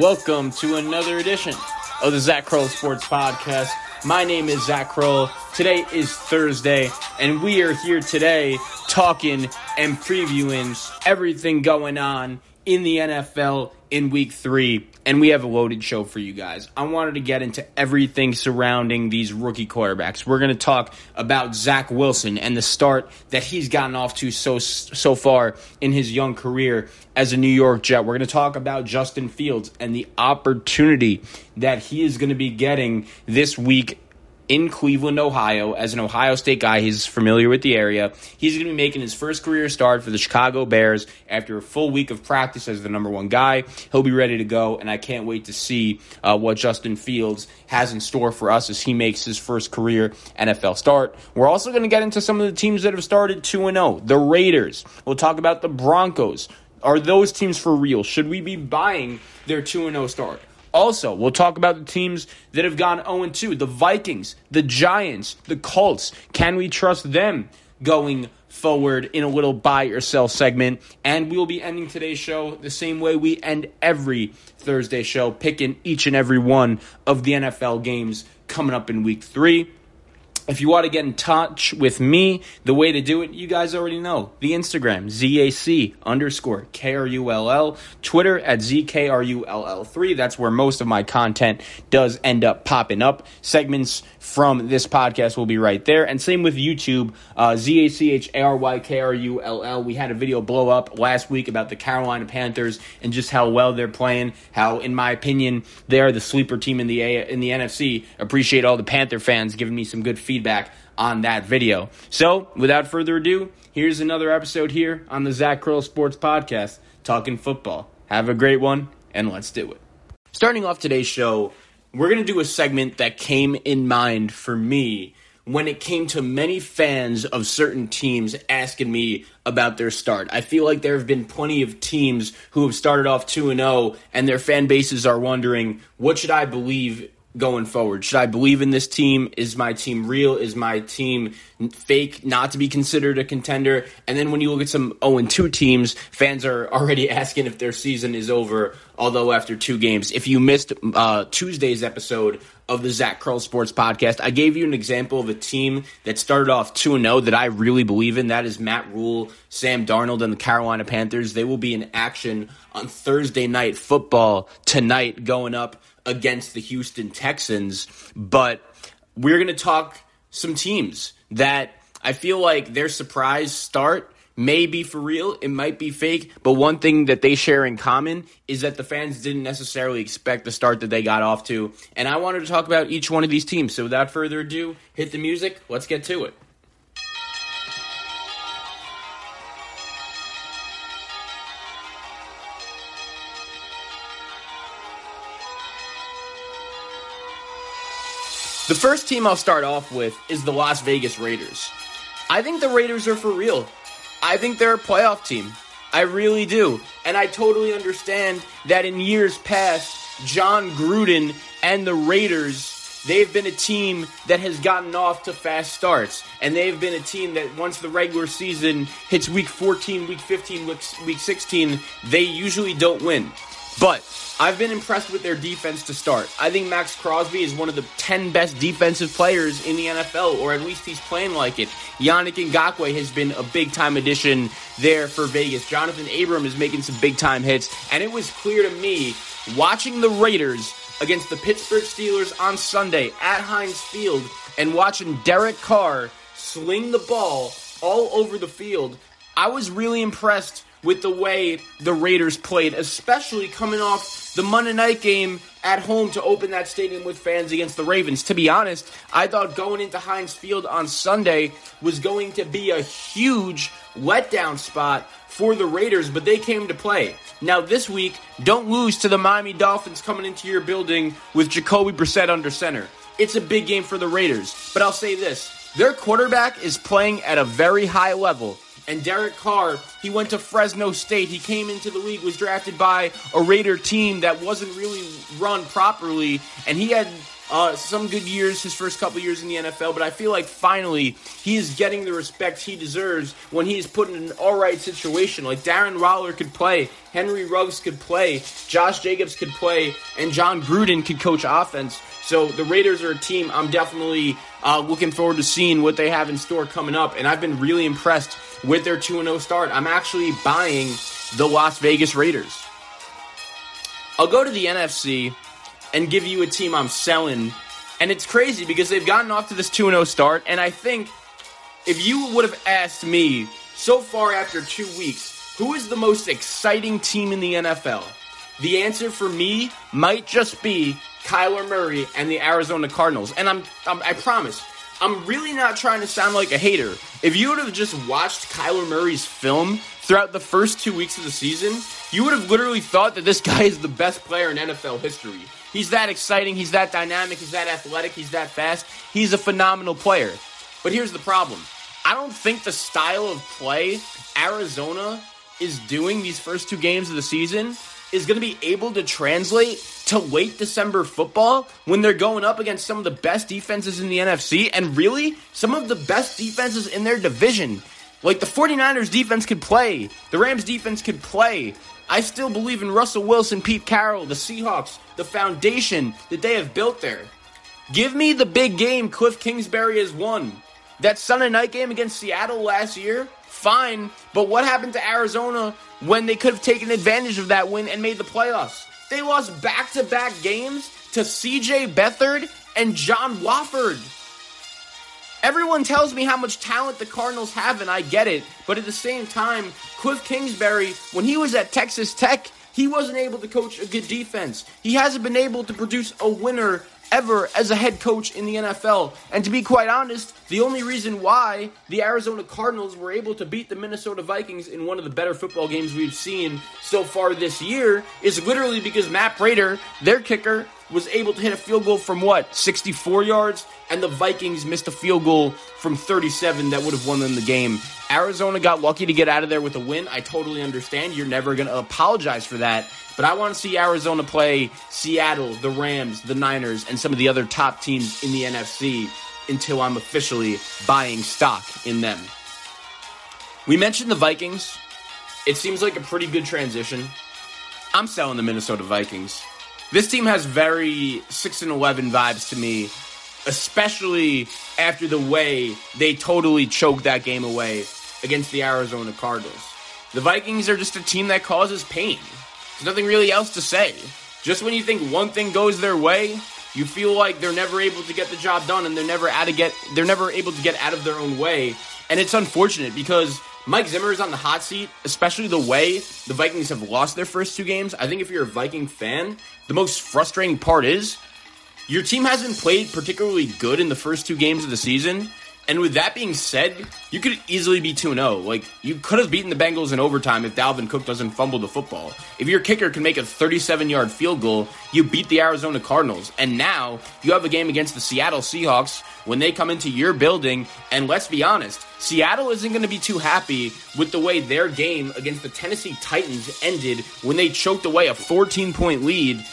Welcome to another edition of the Zac Krull Sports Podcast. My name is Zac Krull. Today is Thursday, and we are here today talking and previewing everything going on in the NFL in week three, and we have a loaded show for you guys. I wanted to get into everything surrounding these rookie quarterbacks. We're going to talk about Zach Wilson and the start that he's gotten off to so so far in his young career as a New York Jet. We're going to talk about Justin Fields and the opportunity that he is going to be getting this week in Cleveland, Ohio. As an Ohio State guy, he's familiar with the area. He's going to be making his first career start for the Chicago Bears after a full week of practice as the number one guy. He'll be ready to go, and I can't wait to see uh, what Justin Fields has in store for us as he makes his first career NFL start. We're also going to get into some of the teams that have started 2 0. The Raiders. We'll talk about the Broncos. Are those teams for real? Should we be buying their 2 0 start? Also, we'll talk about the teams that have gone 0 2 the Vikings, the Giants, the Colts. Can we trust them going forward in a little buy or sell segment? And we will be ending today's show the same way we end every Thursday show, picking each and every one of the NFL games coming up in week three. If you want to get in touch with me, the way to do it, you guys already know. The Instagram, ZAC underscore KRULL. Twitter at ZKRULL3. That's where most of my content does end up popping up. Segments from this podcast will be right there. And same with YouTube, uh, Z-A-C-H-A-R-Y-K-R-U-L-L. We had a video blow up last week about the Carolina Panthers and just how well they're playing. How, in my opinion, they are the sleeper team in the A- in the NFC. Appreciate all the Panther fans giving me some good feedback on that video. So, without further ado, here's another episode here on the Zac Krull Sports Podcast, talking football. Have a great one, and let's do it. Starting off today's show, we're going to do a segment that came in mind for me when it came to many fans of certain teams asking me about their start. I feel like there have been plenty of teams who have started off 2 and 0 and their fan bases are wondering, what should I believe going forward? Should I believe in this team? Is my team real? Is my team fake, not to be considered a contender? And then when you look at some 0 2 teams, fans are already asking if their season is over, although after two games. If you missed uh, Tuesday's episode of the Zac Krull Sports Podcast, I gave you an example of a team that started off 2 0 that I really believe in. That is Matt Rhule, Sam Darnold, and the Carolina Panthers. They will be in action on Thursday night football tonight, going up against the Houston Texans. But we're going to talk some teams that I feel like their surprise start may be for real, it might be fake, but one thing that they share in common is that the fans didn't necessarily expect the start that they got off to. And I wanted to talk about each one of these teams. So without further ado, hit the music, let's get to it. The first team I'll start off with is the Las Vegas Raiders. I think the Raiders are for real. I think they're a playoff team. I really do. And I totally understand that in years past, Jon Gruden and the Raiders, they've been a team that has gotten off to fast starts. And they've been a team that once the regular season hits week 14, week 15, week 16, they usually don't win. But I've been impressed with their defense to start. I think Maxx Crosby is one of the 10 best defensive players in the NFL, or at least he's playing like it. Yannick Ngakoue has been a big time addition there for Vegas. Johnathan Abram is making some big time hits, and it was clear to me watching the Raiders against the Pittsburgh Steelers on Sunday at Heinz Field and watching Derek Carr sling the ball all over the field. I was really impressed with the way the Raiders played, especially coming off the Monday night game at home to open that stadium with fans against the Ravens. To be honest, I thought going into Heinz Field on Sunday was going to be a huge letdown spot for the Raiders, but they came to play. Now, this week, don't lose to the Miami Dolphins coming into your building with Jacoby Brissett under center. It's a big game for the Raiders, but I'll say this their quarterback is playing at a very high level. And Derek Carr, he went to Fresno State. He came into the league, was drafted by a Raider team that wasn't really run properly, and he had uh, some good years his first couple years in the NFL, but I feel like finally he is getting the respect he deserves when he is put in an all right situation. Like Darren Waller could play, Henry Ruggs could play, Josh Jacobs could play, and Jon Gruden could coach offense. So the Raiders are a team I'm definitely uh, looking forward to seeing what they have in store coming up, and I've been really impressed with their 2 0 start. I'm actually buying the Las Vegas Raiders. I'll go to the NFC and give you a team I'm selling. And it's crazy because they've gotten off to this 2 0 start. And I think if you would have asked me so far after two weeks, who is the most exciting team in the NFL? The answer for me might just be Kyler Murray and the Arizona Cardinals. And I'm, I'm I promise, I'm really not trying to sound like a hater. If you would have just watched Kyler Murray's film throughout the first two weeks of the season, you would have literally thought that this guy is the best player in NFL history. He's that exciting, he's that dynamic, he's that athletic, he's that fast. He's a phenomenal player. But here's the problem I don't think the style of play Arizona is doing these first two games of the season is going to be able to translate to late December football when they're going up against some of the best defenses in the NFC and really some of the best defenses in their division. Like the 49ers defense could play, the Rams defense could play. I still believe in Russell Wilson, Pete Carroll, the Seahawks, the foundation that they have built there. Give me the big game Cliff Kingsbury has won. That Sunday night game against Seattle last year, fine, but what happened to Arizona when they could have taken advantage of that win and made the playoffs? They lost back to back games to CJ Beathard and John Wolford. Everyone tells me how much talent the Cardinals have, and I get it. But at the same time, Cliff Kingsbury, when he was at Texas Tech, he wasn't able to coach a good defense. He hasn't been able to produce a winner ever as a head coach in the NFL. And to be quite honest, the only reason why the Arizona Cardinals were able to beat the Minnesota Vikings in one of the better football games we've seen so far this year is literally because Matt Prater, their kicker, was able to hit a field goal from what, 64 yards? And the Vikings missed a field goal from 37 that would have won them the game. Arizona got lucky to get out of there with a win. I totally understand. You're never going to apologize for that. But I want to see Arizona play Seattle, the Rams, the Niners, and some of the other top teams in the NFC until I'm officially buying stock in them. We mentioned the Vikings. It seems like a pretty good transition. I'm selling the Minnesota Vikings. This team has very 6 and 11 vibes to me, especially after the way they totally choked that game away against the Arizona Cardinals. The Vikings are just a team that causes pain. There's nothing really else to say. Just when you think one thing goes their way, you feel like they're never able to get the job done and they're never out to get they're never able to get out of their own way. And it's unfortunate because Mike Zimmer is on the hot seat, especially the way the Vikings have lost their first two games. I think if you're a Viking fan, the most frustrating part is your team hasn't played particularly good in the first two games of the season. And with that being said, you could easily be 2 0. Like, you could have beaten the Bengals in overtime if Dalvin Cook doesn't fumble the football. If your kicker can make a 37 yard field goal, you beat the Arizona Cardinals. And now you have a game against the Seattle Seahawks when they come into your building. And let's be honest, Seattle isn't going to be too happy with the way their game against the Tennessee Titans ended when they choked away a 14 point lead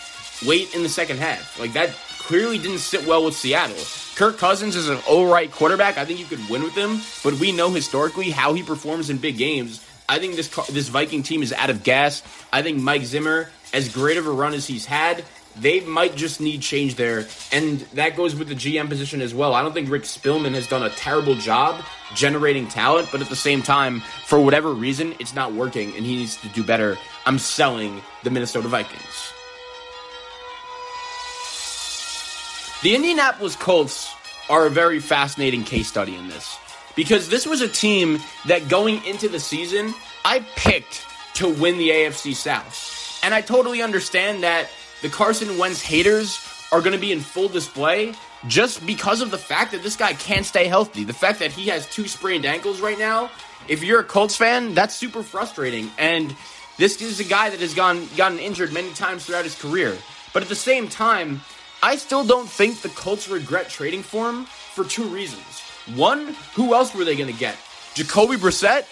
late in the second half. Like, that clearly didn't sit well with Seattle. Kirk Cousins is an all-right quarterback. I think you could win with him, but we know historically how he performs in big games. I think this this Viking team is out of gas. I think Mike Zimmer, as great of a run as he's had, they might just need change there, and that goes with the GM position as well. I don't think Rick Spielman has done a terrible job generating talent, but at the same time, for whatever reason, it's not working, and he needs to do better. I'm selling the Minnesota Vikings. The Indianapolis Colts are a very fascinating case study in this because this was a team that going into the season, I picked to win the AFC South. And I totally understand that the Carson Wentz haters are going to be in full display just because of the fact that this guy can't stay healthy. The fact that he has two sprained ankles right now. If you're a Colts fan, that's super frustrating. And this is a guy that has gone gotten injured many times throughout his career. But at the same time, I still don't think the Colts regret trading for him for two reasons. One, who else were they going to get? Jacoby Brissett?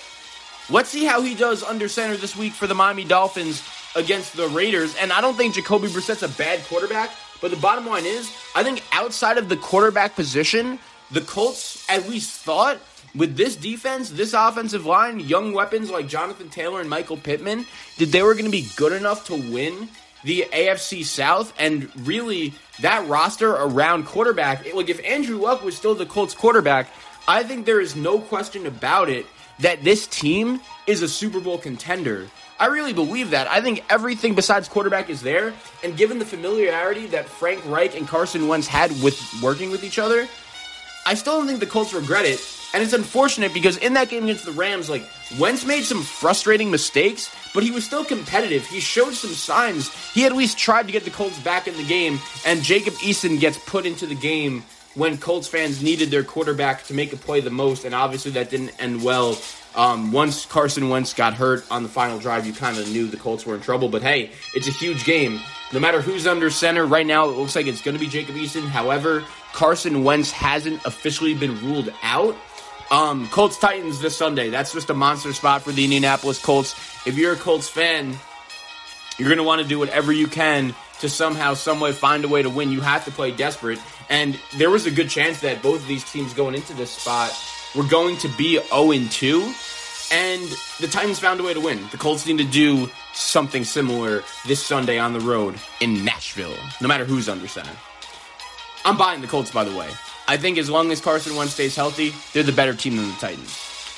Let's see how he does under center this week for the Miami Dolphins against the Raiders. And I don't think Jacoby Brissett's a bad quarterback, But the bottom line is, I think outside of the quarterback position, the Colts at least thought with this defense, this offensive line, young weapons like Jonathan Taylor and Michael Pittman, that they were going to be good enough to win the AFC South. And really, that roster around quarterback, It, like if Andrew Luck was still the Colts quarterback, I think there is no question about it that this team is a Super Bowl contender. I really believe that. I think everything besides quarterback is there. And given the familiarity that Frank Reich and Carson Wentz had with working with each other, I still don't think the Colts regret it. And it's unfortunate because in that game against the Rams, like Wentz made some frustrating mistakes, but he was still competitive. He showed some signs. He at least tried to get the Colts back in the game, and Jacob Eason gets put into the game when Colts fans needed their quarterback to make a play the most, and obviously that didn't end well. Um, once Carson Wentz got hurt on the final drive, you kind of knew the Colts were in trouble. But hey, it's a huge game. No matter who's under center, right now it looks like it's going to be Jacob Eason. However, Carson Wentz hasn't officially been ruled out. Um, Colts Titans this Sunday. That's just a monster spot for the Indianapolis Colts. If you're a Colts fan, you're going to want to do whatever you can to somehow, someway find a way to win. You have to play desperate. And there was a good chance that both of these teams going into this spot were going to be 0 2. And the Titans found a way to win. The Colts need to do something similar this Sunday on the road in Nashville, no matter who's under center. I'm buying the Colts, by the way. I think as long as Carson Wentz stays healthy, they're the better team than the Titans.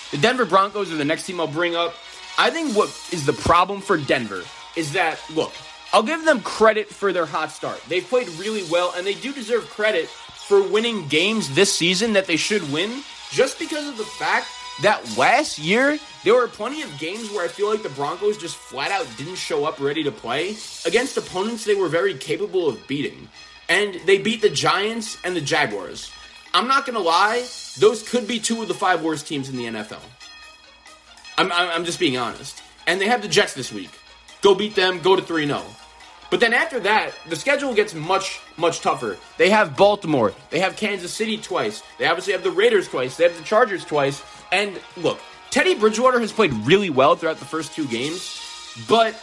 The Denver Broncos are the next team I'll bring up. I think what is the problem for Denver is that, look, I'll give them credit for their hot start. They've played really well, and they do deserve credit for winning games this season that they should win just because of the fact that last year there were plenty of games where I feel like the Broncos just flat out didn't show up ready to play against opponents they were very capable of beating. And they beat the Giants and the Jaguars. I'm not going to lie, those could be two of the five worst teams in the NFL. I'm, I'm just being honest. And they have the Jets this week. Go beat them, go to 3 0. But then after that, the schedule gets much, much tougher. They have Baltimore. They have Kansas City twice. They obviously have the Raiders twice. They have the Chargers twice. And look, Teddy Bridgewater has played really well throughout the first two games. But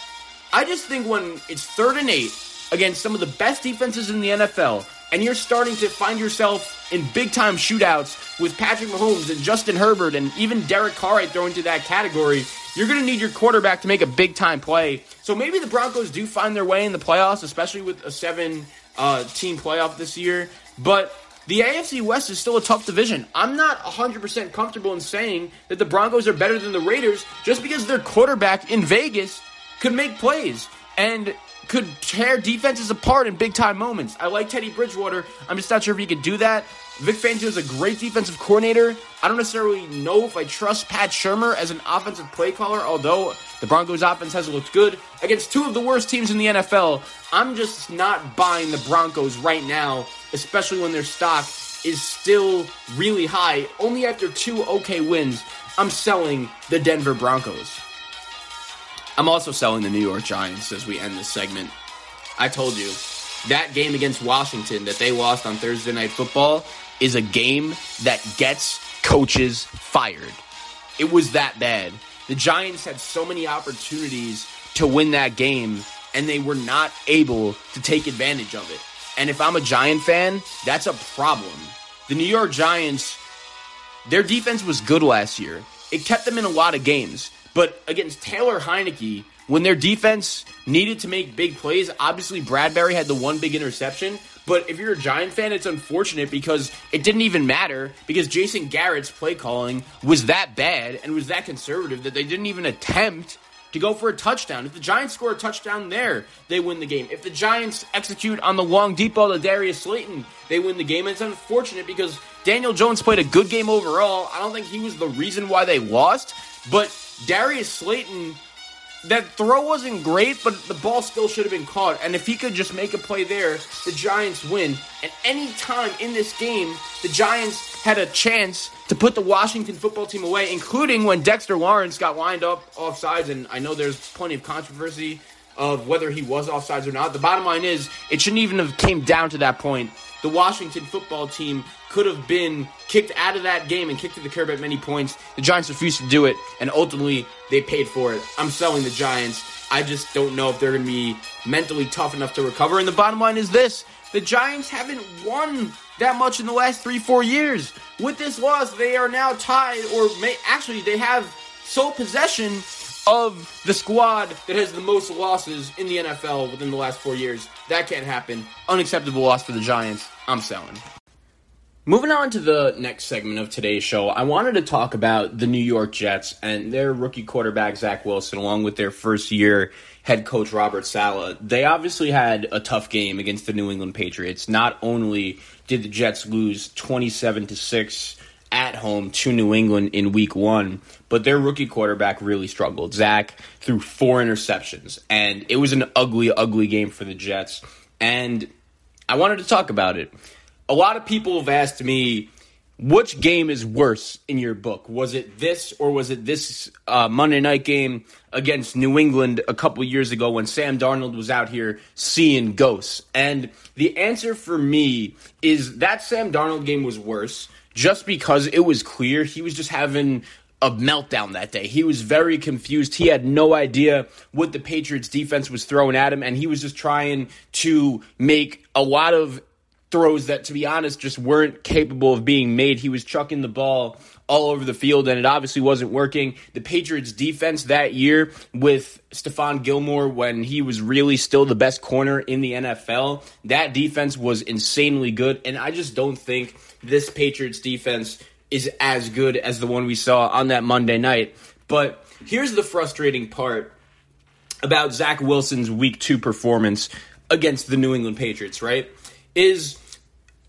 I just think when it's third and eight against some of the best defenses in the NFL, and you're starting to find yourself in big time shootouts with Patrick Mahomes and Justin Herbert and even Derek Carr I throw into that category, you're going to need your quarterback to make a big time play. So maybe the Broncos do find their way in the playoffs, especially with a seven uh, team playoff this year. But the AFC West is still a tough division. I'm not 100% comfortable in saying that the Broncos are better than the Raiders just because their quarterback in Vegas could make plays. And could tear defenses apart in big time moments. I like Teddy Bridgewater. I'm just not sure if he could do that. Vic Fangio is a great defensive coordinator. I don't necessarily know if I trust Pat Shurmur as an offensive play caller, although the Broncos offense has looked good against two of the worst teams in the NFL. I'm just not buying the Broncos right now, especially when their stock is still really high. Only after two okay wins, I'm selling the Denver Broncos. I'm also selling the New York Giants as we end this segment. I told you that game against Washington that they lost on Thursday Night Football is a game that gets coaches fired. It was that bad. The Giants had so many opportunities to win that game, and they were not able to take advantage of it. And if I'm a Giant fan, that's a problem. The New York Giants, their defense was good last year. It kept them in a lot of games. But against Taylor Heinicke, when their defense needed to make big plays, obviously Bradberry had the one big interception. But if you're a Giant fan, it's unfortunate because it didn't even matter because Jason Garrett's play calling was that bad and was that conservative that they didn't even attempt to go for a touchdown. If the Giants score a touchdown there, they win the game. If the Giants execute on the long deep ball to Darius Slayton, they win the game. And it's unfortunate because Daniel Jones played a good game overall. I don't think he was the reason why they lost, but Darius Slayton, that throw wasn't great, but the ball still should have been caught. And if he could just make a play there, the Giants win. And any time in this game, the Giants had a chance to put the Washington football team away, including when Dexter Lawrence got lined up offsides. And I know there's plenty of controversy of whether he was offsides or not. The bottom line is, it shouldn't even have came down to that point. The Washington football team could have been kicked out of that game and kicked to the curb at many points. The Giants refused to do it, and ultimately they paid for it. I'm selling the Giants. I just don't know if they're going to be mentally tough enough to recover. And the bottom line is this the Giants haven't won that much in the last three, four years. With this loss, they are now tied, or may, actually, they have sole possession of the squad that has the most losses in the NFL within the last four years. That can't happen. Unacceptable loss for the Giants. I'm selling. Moving on to the next segment of today's show, I wanted to talk about the New York Jets and their rookie quarterback, Zach Wilson, along with their first year head coach, Robert Saleh. They obviously had a tough game against the New England Patriots. Not only did the Jets lose 27 to 6 at home to New England in week one, but their rookie quarterback really struggled. Zach threw four interceptions, and it was an ugly, ugly game for the Jets. And I wanted to talk about it. A lot of people have asked me, which game is worse in your book? Was it this or was it this uh, Monday night game against New England a couple years ago when Sam Darnold was out here seeing ghosts? And the answer for me is that Sam Darnold game was worse just because it was clear he was just having a meltdown that day. He was very confused. He had no idea what the Patriots defense was throwing at him, and he was just trying to make a lot of throws that, to be honest, just weren't capable of being made. He was chucking the ball all over the field, and it obviously wasn't working. The Patriots' defense that year with Stephon Gilmore, when he was really still the best corner in the NFL, that defense was insanely good, and I just don't think this Patriots defense is as good as the one we saw on that Monday night. But here's the frustrating part about Zach Wilson's week two performance against the New England Patriots, right? Is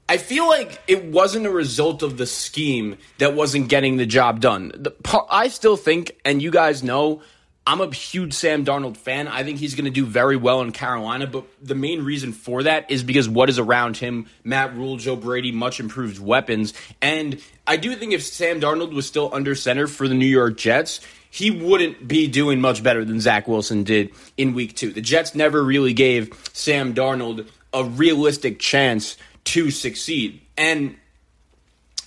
I feel like it wasn't a result of the scheme that wasn't getting the job done. The, I still think, and you guys know, I'm a huge Sam Darnold fan. I think he's going to do very well in Carolina, but the main reason for that is because what is around him Matt Rhule, Joe Brady, much improved weapons. And I do think if Sam Darnold was still under center for the New York Jets, he wouldn't be doing much better than Zach Wilson did in week two. The Jets never really gave Sam Darnold a realistic chance to succeed. And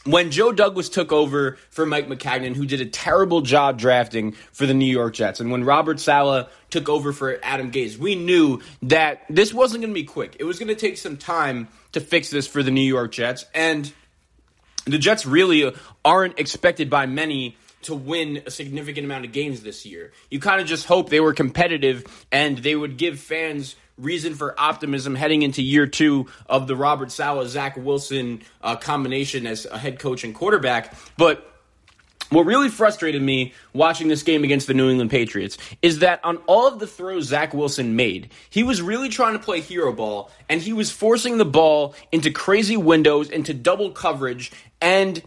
when Joe Douglas took over for Mike Maccagnan, who did a terrible job drafting for the New York Jets, and when Robert Saleh took over for Adam Gase, we knew that this wasn't going to be quick. It was going to take some time to fix this for the New York Jets. And the Jets really uh, aren't expected by many to win a significant amount of games this year. You kind of just hope they were competitive and they would give fans reason for optimism heading into year two of the Robert Saleh Zach Wilson uh, combination as a head coach and quarterback. But what really frustrated me watching this game against the New England Patriots is that on all of the throws Zach Wilson made, he was really trying to play hero ball and he was forcing the ball into crazy windows, into double coverage, and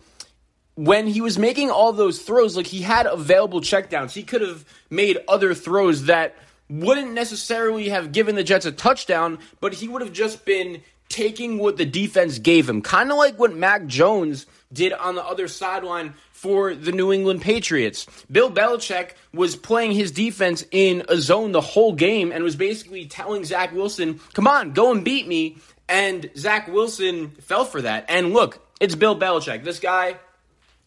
when he was making all those throws, like he had available checkdowns, he could have made other throws that wouldn't necessarily have given the Jets a touchdown, but he would have just been taking what the defense gave him. Kind of like what Mac Jones did on the other sideline for the New England Patriots. Bill Belichick was playing his defense in a zone the whole game and was basically telling Zach Wilson, come on, go and beat me. And Zach Wilson fell for that. And look, it's Bill Belichick. This guy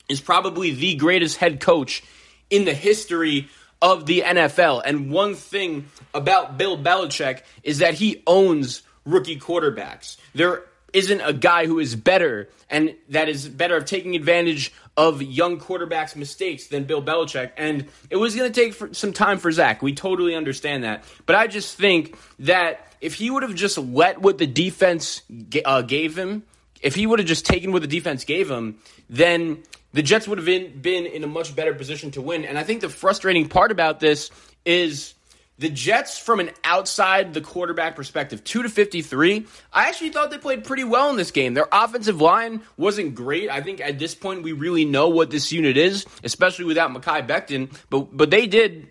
is probably the greatest head coach in the history of the NFL. And one thing about Bill Belichick is that he owns rookie quarterbacks. There isn't a guy who is better and that is better of taking advantage of young quarterbacks' mistakes than Bill Belichick. And it was going to take some time for Zach. We totally understand that. But I just think that if he would have just let what the defense uh, gave him, if he would have just taken what the defense gave him, then the Jets would have been, been in a much better position to win. And I think the frustrating part about this is the Jets, from an outside the quarterback perspective, 2 to 53, I actually thought they played pretty well in this game. Their offensive line wasn't great. I think at this point we really know what this unit is, especially without Mekhi Becton. But, but they did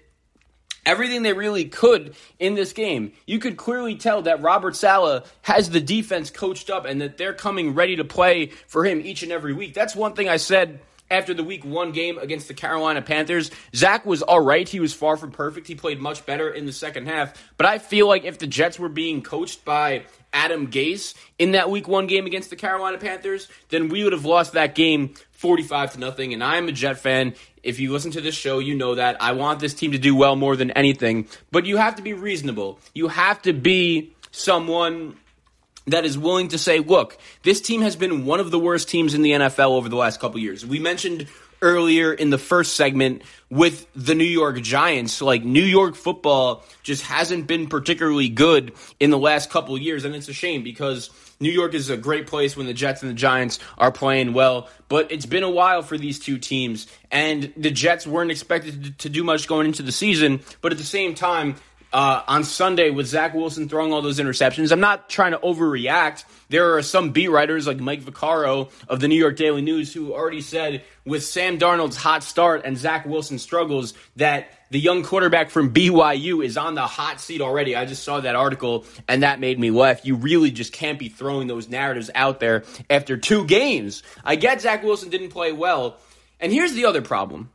everything they really could in this game. You could clearly tell that Robert Saleh has the defense coached up and that they're coming ready to play for him each and every week. That's one thing I said after the week one game against the Carolina Panthers. Zach was all right. He was far from perfect. He played much better in the second half. But I feel like if the Jets were being coached by Adam Gase in that week one game against the Carolina Panthers, then we would have lost that game 45 to nothing. And I'm a Jet fan. If you listen to this show, you know that. I want this team to do well more than anything. But you have to be reasonable. You have to be someone that is willing to say, look, this team has been one of the worst teams in the NFL over the last couple years. We mentioned earlier in the first segment with the New York Giants. Like New York football just hasn't been particularly good in the last couple years, and it's a shame because New York is a great place when the Jets and the Giants are playing well, but it's been a while for these two teams, and the Jets weren't expected to do much going into the season, but at the same time, uh, on Sunday with Zach Wilson throwing all those interceptions. I'm not trying to overreact. There are some beat writers like Mike Vaccaro of the New York Daily News who already said with Sam Darnold's hot start and Zach Wilson struggles that the young quarterback from BYU is on the hot seat already. I just saw that article and that made me laugh. You really just can't be throwing those narratives out there after two games. I get Zach Wilson didn't play well. And here's the other problem.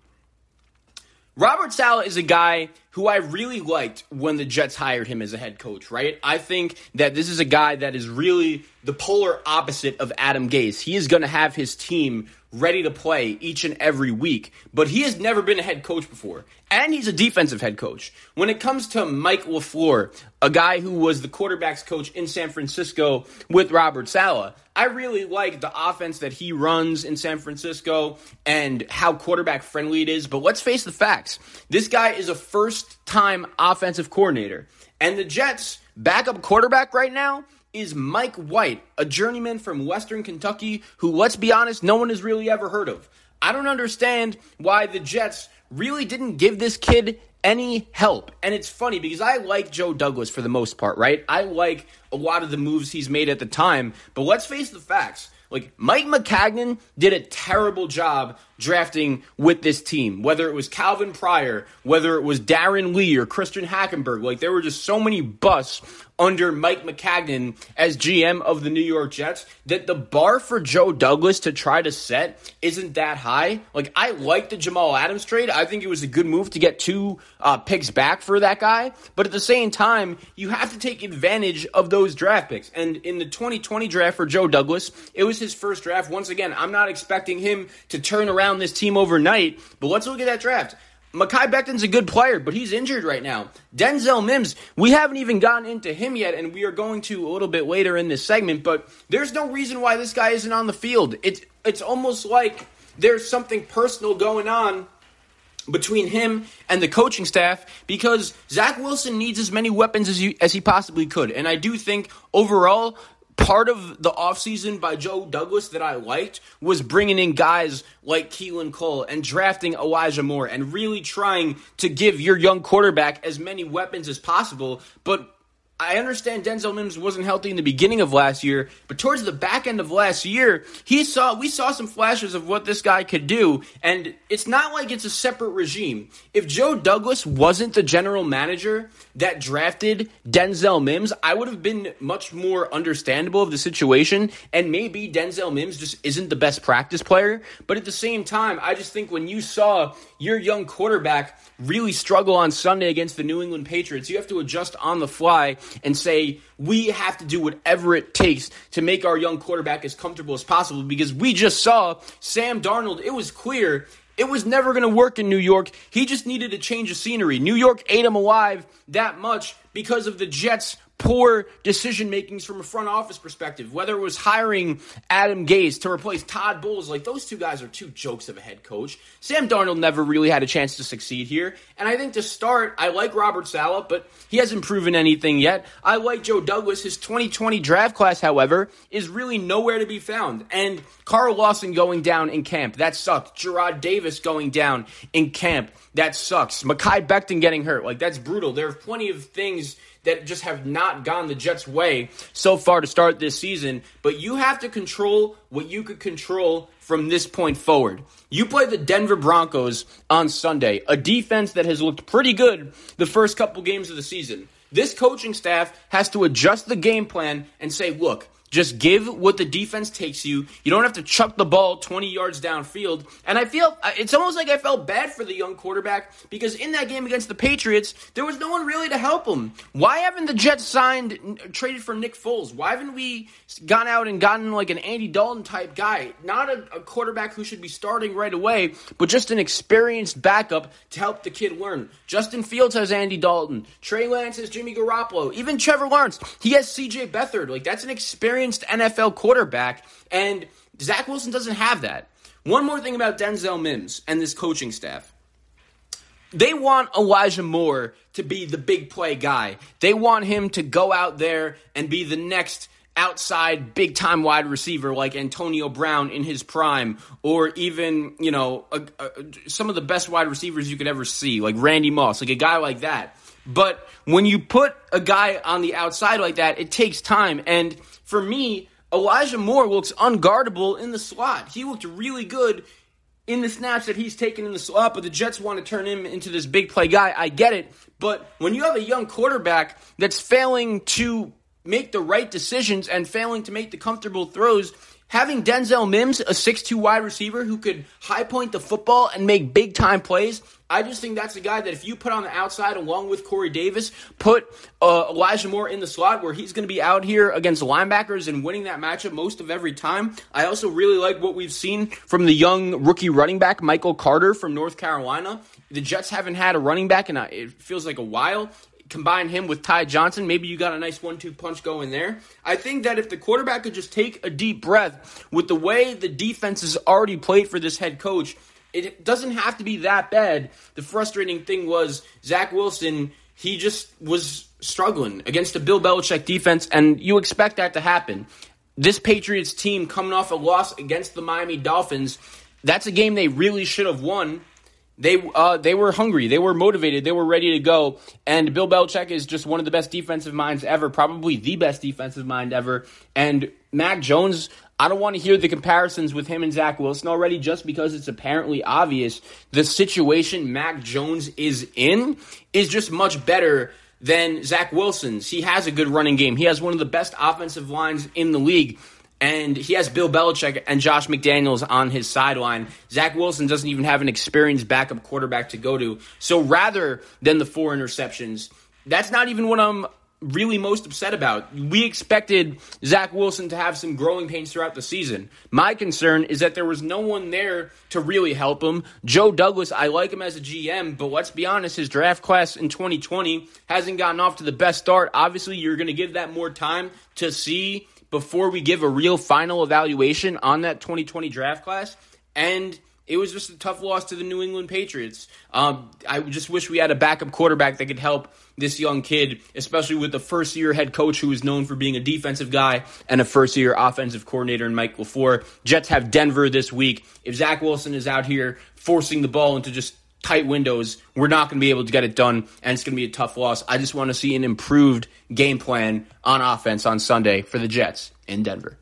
Robert Saleh is a guy who I really liked when the Jets hired him as a head coach, right? I think that this is a guy that is really the polar opposite of Adam Gase. He is going to have his team ready to play each and every week, but he has never been a head coach before. And he's a defensive head coach. When it comes to Mike LaFleur, a guy who was the quarterback's coach in San Francisco with Robert Saleh, I really like the offense that he runs in San Francisco and how quarterback friendly it is. But let's face the facts. This guy is a first time offensive coordinator. And the Jets' backup quarterback right now is Mike White, a journeyman from Western Kentucky who, let's be honest, no one has really ever heard of. I don't understand why the Jets really didn't give this kid any help. And it's funny because I like Joe Douglas for the most part, right? I like a lot of the moves he's made at the time, but let's face the facts. Like Mike Maccagnan did a terrible job drafting with this team, whether it was Calvin Pryor, whether it was Darron Lee or Christian Hackenberg. Like there were just so many busts under Mike Maccagnan as GM of the New York Jets that the bar for Joe Douglas to try to set isn't that high. Like I like the Jamal Adams trade. I think it was a good move to get two uh, picks back for that guy. But at the same time, you have to take advantage of those draft picks. And in the 2020 draft for Joe Douglas, it was his first draft. Once again, I'm not expecting him to turn around this team overnight. But let's look at that draft. Mekhi Becton's a good player, but he's injured right now. Denzel Mims, we haven't even gotten into him yet, and we are going to a little bit later in this segment, but there's no reason why this guy isn't on the field. It's it's almost like there's something personal going on between him and the coaching staff because Zach Wilson needs as many weapons as he, as he possibly could. And I do think overall part of the offseason by Joe Douglas that I liked was bringing in guys like Keelan Cole and drafting Elijah Moore and really trying to give your young quarterback as many weapons as possible. But I understand Denzel Mims wasn't healthy in the beginning of last year, but towards the back end of last year, he saw we saw some flashes of what this guy could do, and it's not like it's a separate regime. If Joe Douglas wasn't the general manager that drafted Denzel Mims, I would have been much more understandable of the situation, and maybe Denzel Mims just isn't the best practice player, but at the same time, I just think when you saw your young quarterback really struggle on Sunday against the New England Patriots, you have to adjust on the fly and say, we have to do whatever it takes to make our young quarterback as comfortable as possible because we just saw Sam Darnold. It was clear it was never going to work in New York. He just needed a change of scenery. New York ate him alive that much because of the Jets' poor decision makings from a front office perspective. Whether it was hiring Adam Gase to replace Todd Bowles, like those two guys are two jokes of a head coach. Sam Darnold never really had a chance to succeed here. And I think to start, I like Robert Saleh, but he hasn't proven anything yet. I like Joe Douglas. His 2020 draft class, however, is really nowhere to be found. And Carl Lawson going down in camp, that sucked. Jarrad Davis going down in camp, that sucks. Mekhi Becton getting hurt, like that's brutal. There are plenty of things that just have not gone the Jets' way so far to start this season. But you have to control what you could control from this point forward. You play the Denver Broncos on Sunday, a defense that has looked pretty good the first couple games of the season. This coaching staff has to adjust the game plan and say, look, Just give what the defense takes you. You don't have to chuck the ball 20 yards downfield. And I feel it's almost like I felt bad for the young quarterback because in that game against the Patriots, there was no one really to help him. Why haven't the Jets signed, traded for Nick Foles? Why haven't we gone out and gotten like an Andy Dalton type guy? Not a, a quarterback who should be starting right away, but just an experienced backup to help the kid learn. Justin Fields has Andy Dalton. Trey Lance has Jimmy Garoppolo. Even Trevor Lawrence, he has CJ Beathard. Like, that's an experienced experienced NFL quarterback, and Zach Wilson doesn't have that. One more thing about Denzel Mims and this coaching staff. They want Elijah Moore to be the big play guy. They want him to go out there and be the next outside big time wide receiver like Antonio Brown in his prime, or even, you know, a, a, some of the best wide receivers you could ever see, like Randy Moss, like a guy like that. But when you put a guy on the outside like that, it takes time. And for me, Elijah Moore looks unguardable in the slot. He looked really good in the snaps that he's taken in the slot, but the Jets want to turn him into this big play guy. I get it. But when you have a young quarterback that's failing to make the right decisions and failing to make the comfortable throws, having Denzel Mims, a 6'2 wide receiver who could high point the football and make big time plays, I just think that's a guy that if you put on the outside along with Corey Davis, put uh, Elijah Moore in the slot where he's going to be out here against linebackers and winning that matchup most of every time. I also really like what we've seen from the young rookie running back Michael Carter from North Carolina. The Jets haven't had a running back in a, it feels like a while combine him with Ty Johnson, maybe you got a nice one two punch going there. I think that if the quarterback could just take a deep breath with the way the defense has already played for this head coach, it doesn't have to be that bad. The frustrating thing was Zach Wilson, he just was struggling against the Bill Belichick defense, and you expect that to happen. This Patriots team coming off a loss against the Miami Dolphins, that's a game they really should have won. They uh, they were hungry, they were motivated, they were ready to go. And Bill Belichick is just one of the best defensive minds ever, probably the best defensive mind ever. And Mac Jones, I don't want to hear the comparisons with him and Zach Wilson already just because it's apparently obvious the situation Mac Jones is in is just much better than Zach Wilson's. He has a good running game. He has one of the best offensive lines in the league. And he has Bill Belichick and Josh McDaniels on his sideline. Zach Wilson doesn't even have an experienced backup quarterback to go to. So rather than the four interceptions, that's not even what I'm really most upset about. We expected Zach Wilson to have some growing pains throughout the season. My concern is that there was no one there to really help him. Joe Douglas, I like him as a GM, but let's be honest, his draft class in 2020 hasn't gotten off to the best start. Obviously, you're going to give that more time to see before we give a real final evaluation on that 2020 draft class. And it was just a tough loss to the New England Patriots. Um, I just wish we had a backup quarterback that could help this young kid, especially with the first year head coach who is known for being a defensive guy and a first year offensive coordinator in Mike LaFleur. Jets have Denver this week. If Zach Wilson is out here forcing the ball into just tight windows, we're not going to be able to get it done, and it's going to be a tough loss. I just want to see an improved game plan on offense on Sunday for the Jets in Denver.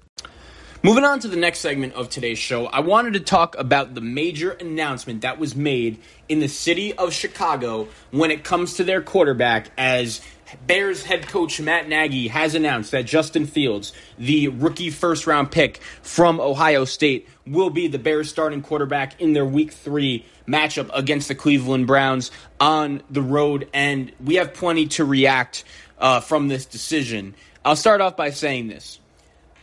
Moving on to the next segment of today's show, I wanted to talk about the major announcement that was made in the city of Chicago when it comes to their quarterback as Bears head coach Matt Nagy has announced that Justin Fields, the rookie first round pick from Ohio State, will be the Bears starting quarterback in their week three matchup against the Cleveland Browns on the road. And we have plenty to react uh, from this decision. I'll start off by saying this.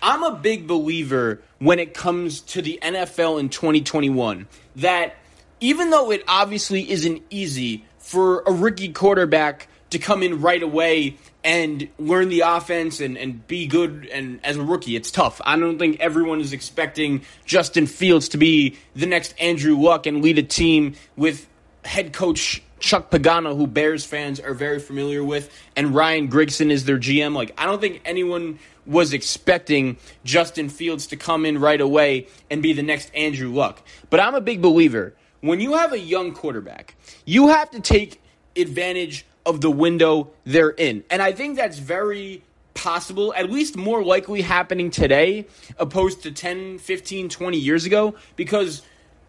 I'm a big believer when it comes to the NFL in 2021 that even though it obviously isn't easy for a rookie quarterback to come in right away and learn the offense and, and be good and as a rookie it's tough i don't think everyone is expecting justin fields to be the next andrew luck and lead a team with head coach Chuck Pagano, who Bears fans are very familiar with, and Ryan Grigson is their GM. Like, I don't think anyone was expecting Justin Fields to come in right away and be the next Andrew Luck. But I'm a big believer. When you have a young quarterback, you have to take advantage of the window they're in. And I think that's very possible, at least more likely happening today, opposed to 10, 15, 20 years ago, because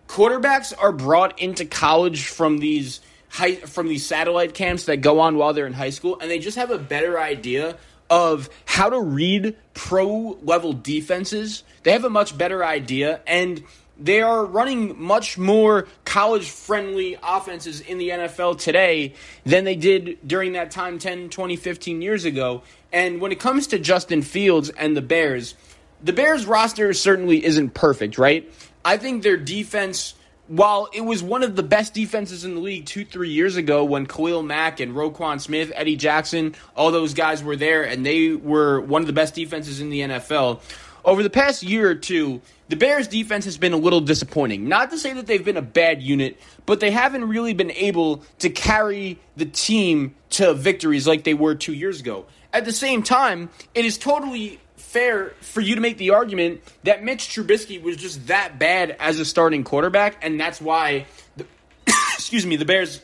quarterbacks are brought into college from these high, from these satellite camps that go on while they're in high school, and they just have a better idea of how to read pro level defenses. They have a much better idea, and they are running much more college friendly offenses in the NFL today than they did during that time 10, 20, 15 years ago. And when it comes to Justin Fields and the Bears, the Bears roster certainly isn't perfect, right? I think their defense, while it was one of the best defenses in the league two, three years ago when Khalil Mack and Roquan Smith, Eddie Jackson, all those guys were there and they were one of the best defenses in the NFL. Over the past year or two, the Bears defense has been a little disappointing. Not to say that they've been a bad unit, but they haven't really been able to carry the team to victories like they were two years ago. At the same time, it is totally fair for you to make the argument that Mitch Trubisky was just that bad as a starting quarterback, and that's why, the, excuse me, the Bears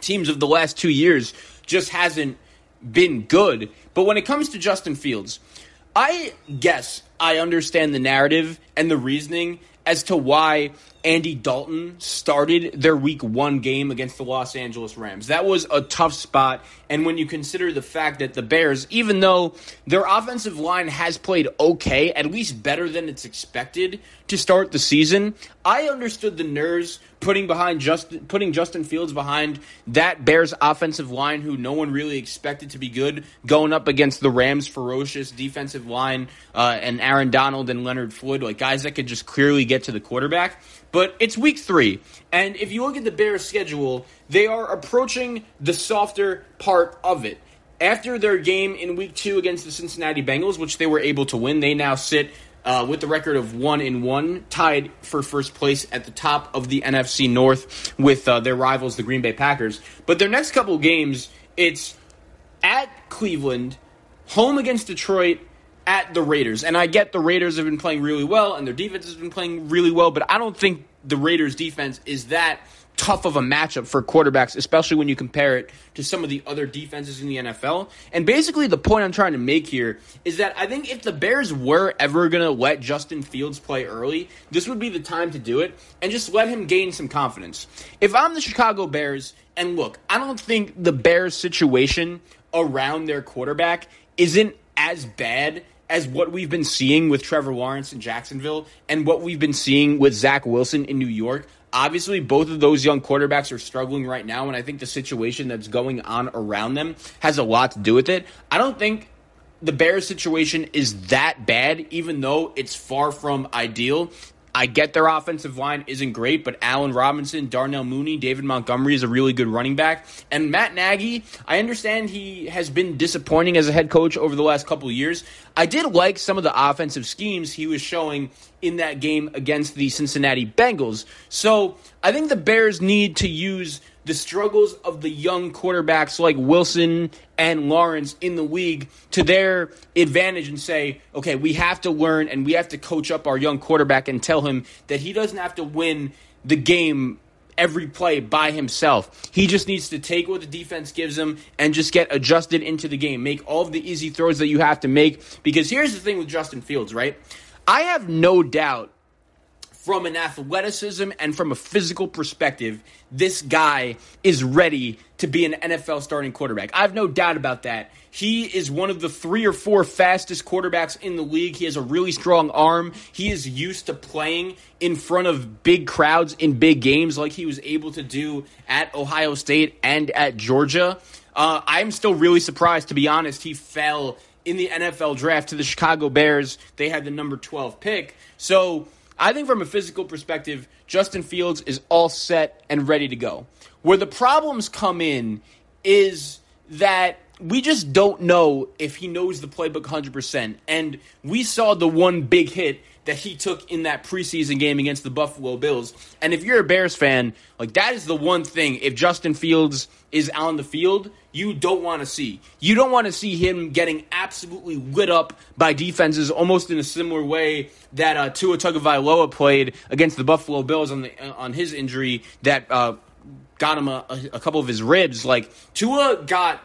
teams of the last two years just hasn't been good. But when it comes to Justin Fields, I guess I understand the narrative and the reasoning as to why Andy Dalton started their week one game against the Los Angeles Rams. That was a tough spot. And when you consider the fact that the Bears, even though their offensive line has played okay, at least better than it's expected to start the season, I understood the nerves putting behind Justin putting Justin Fields behind that Bears offensive line who no one really expected to be good going up against the Rams ferocious defensive line uh, and Aaron Donald and Leonard Floyd like guys that could just clearly get to the quarterback. But it's week three, and if you look at the Bears' schedule, they are approaching the softer part of it. After their game in week two against the Cincinnati Bengals, which they were able to win, they now sit uh, with the record of one in one, tied for first place at the top of the NFC North with uh, their rivals, the Green Bay Packers. But their next couple games, it's at Cleveland, home against Detroit, at the Raiders. And I get the Raiders have been playing really well and their defense has been playing really well, but I don't think the Raiders defense is that tough of a matchup for quarterbacks, especially when you compare it to some of the other defenses in the NFL. And basically, the point I'm trying to make here is that I think if the Bears were ever going to let Justin Fields play early, this would be the time to do it and just let him gain some confidence. If I'm the Chicago Bears, and look, I don't think the Bears' situation around their quarterback isn't as bad as what we've been seeing with Trevor Lawrence in Jacksonville and what we've been seeing with Zach Wilson in New York. Obviously, both of those young quarterbacks are struggling right now, and I think the situation that's going on around them has a lot to do with it. I don't think the Bears situation is that bad, even though it's far from ideal. I get their offensive line isn't great, but Allen Robinson, Darnell Mooney, David Montgomery is a really good running back. And Matt Nagy, I understand he has been disappointing as a head coach over the last couple years. I did like some of the offensive schemes he was showing in that game against the Cincinnati Bengals. So I think the Bears need to use the struggles of the young quarterbacks like Wilson and Lawrence in the league to their advantage and say, okay, we have to learn and we have to coach up our young quarterback and tell him that he doesn't have to win the game every play by himself. He just needs to take what the defense gives him and just get adjusted into the game. Make all of the easy throws that you have to make. Because here's the thing with Justin Fields, right? I have no doubt from an athleticism and from a physical perspective, this guy is ready to be an NFL starting quarterback. I have no doubt about that. He is one of the three or four fastest quarterbacks in the league. He has a really strong arm. He is used to playing in front of big crowds in big games like he was able to do at Ohio State and at Georgia. Uh, I'm still really surprised, to be honest. He fell in the NFL draft to the Chicago Bears. They had the number 12 pick. So I think from a physical perspective, Justin Fields is all set and ready to go. Where the problems come in is that we just don't know if he knows the playbook 100%. And we saw the one big hit that he took in that preseason game against the Buffalo Bills. And if you're a Bears fan, like that is the one thing if Justin Fields is on the field, you don't want to see. You don't want to see him getting absolutely lit up by defenses almost in a similar way that uh, Tua Tagovailoa played against the Buffalo Bills on the uh, on his injury that uh, got him a, a couple of his ribs. Like Tua got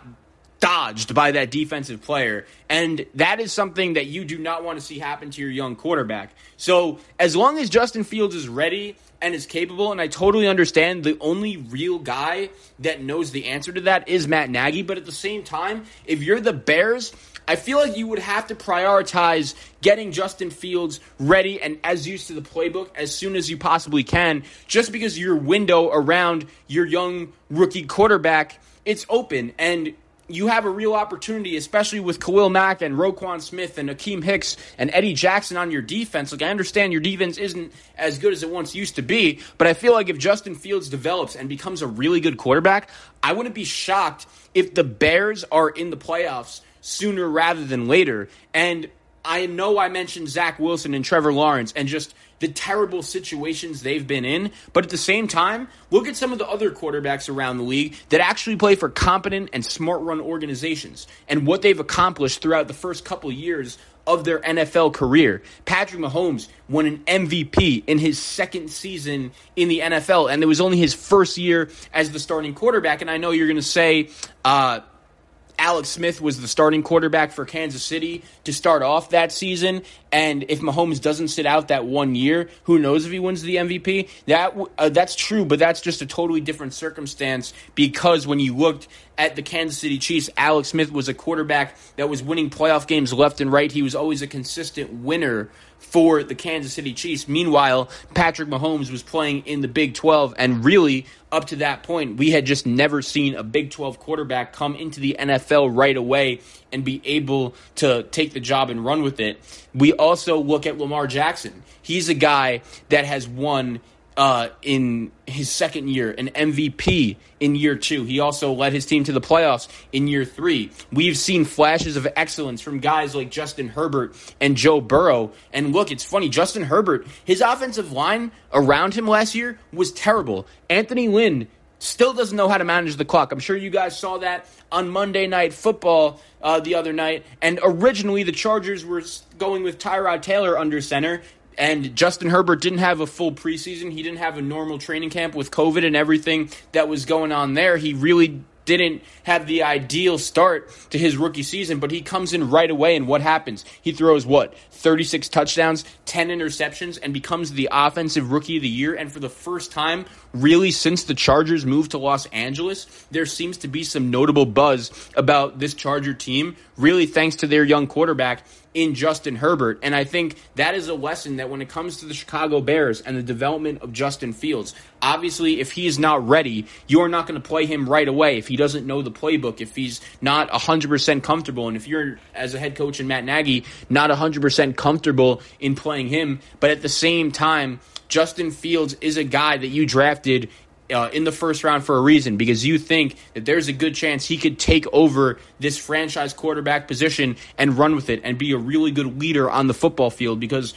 dodged by that defensive player. And that is something that you do not want to see happen to your young quarterback. So, as long as Justin Fields is ready and is capable, and I totally understand the only real guy that knows the answer to that is Matt Nagy, but at the same time, if you're the Bears, I feel like you would have to prioritize getting Justin Fields ready and as used to the playbook as soon as you possibly can, just because your window around your young rookie quarterback it's open and you have a real opportunity, especially with Khalil Mack and Roquan Smith and Akiem Hicks and Eddie Jackson on your defense. Like, I understand your defense isn't as good as it once used to be, but I feel like if Justin Fields develops and becomes a really good quarterback, I wouldn't be shocked if the Bears are in the playoffs sooner rather than later. And I know I mentioned Zach Wilson and Trevor Lawrence and just the terrible situations they've been in. But at the same time, look at some of the other quarterbacks around the league that actually play for competent and smart run organizations and what they've accomplished throughout the first couple years of their NFL career. Patrick Mahomes won an MVP in his second season in the NFL, and it was only his first year as the starting quarterback. And I know you're going to say, uh, Alex Smith was the starting quarterback for Kansas City to start off that season. And if Mahomes doesn't sit out that one year, who knows if he wins the MVP? That uh, that's true, but that's just a totally different circumstance because when you looked at the Kansas City Chiefs, Alex Smith was a quarterback that was winning playoff games left and right. He was always a consistent winner for the Kansas City Chiefs. Meanwhile, Patrick Mahomes was playing in the Big 12, and really, up to that point, we had just never seen a Big 12 quarterback come into the NFL right away and be able to take the job and run with it. We also look at Lamar Jackson. He's a guy that has won uh, in his second year, an MVP in year two. He also led his team to the playoffs in year three. We've seen flashes of excellence from guys like Justin Herbert and Joe Burrow. And look, it's funny, Justin Herbert, his offensive line around him last year was terrible. Anthony Lynn still doesn't know how to manage the clock. I'm sure you guys saw that on Monday Night Football uh, the other night. And originally, the Chargers were going with Tyrod Taylor under center. And Justin Herbert didn't have a full preseason. He didn't have a normal training camp with COVID and everything that was going on there. He really didn't have the ideal start to his rookie season, but he comes in right away, and what happens? He throws what? 36 touchdowns, 10 interceptions, and becomes the offensive rookie of the year. And for the first time, really, since the Chargers moved to Los Angeles, there seems to be some notable buzz about this Charger team, really thanks to their young quarterback in Justin Herbert. And I think that is a lesson that when it comes to the Chicago Bears and the development of Justin Fields, obviously, if he is not ready, you're not going to play him right away if he doesn't know the playbook, if he's not 100% comfortable. And if you're, as a head coach in Matt Nagy, not 100% comfortable in playing him, but at the same time, Justin Fields is a guy that you drafted uh, in the first round for a reason because you think that there's a good chance he could take over this franchise quarterback position and run with it and be a really good leader on the football field because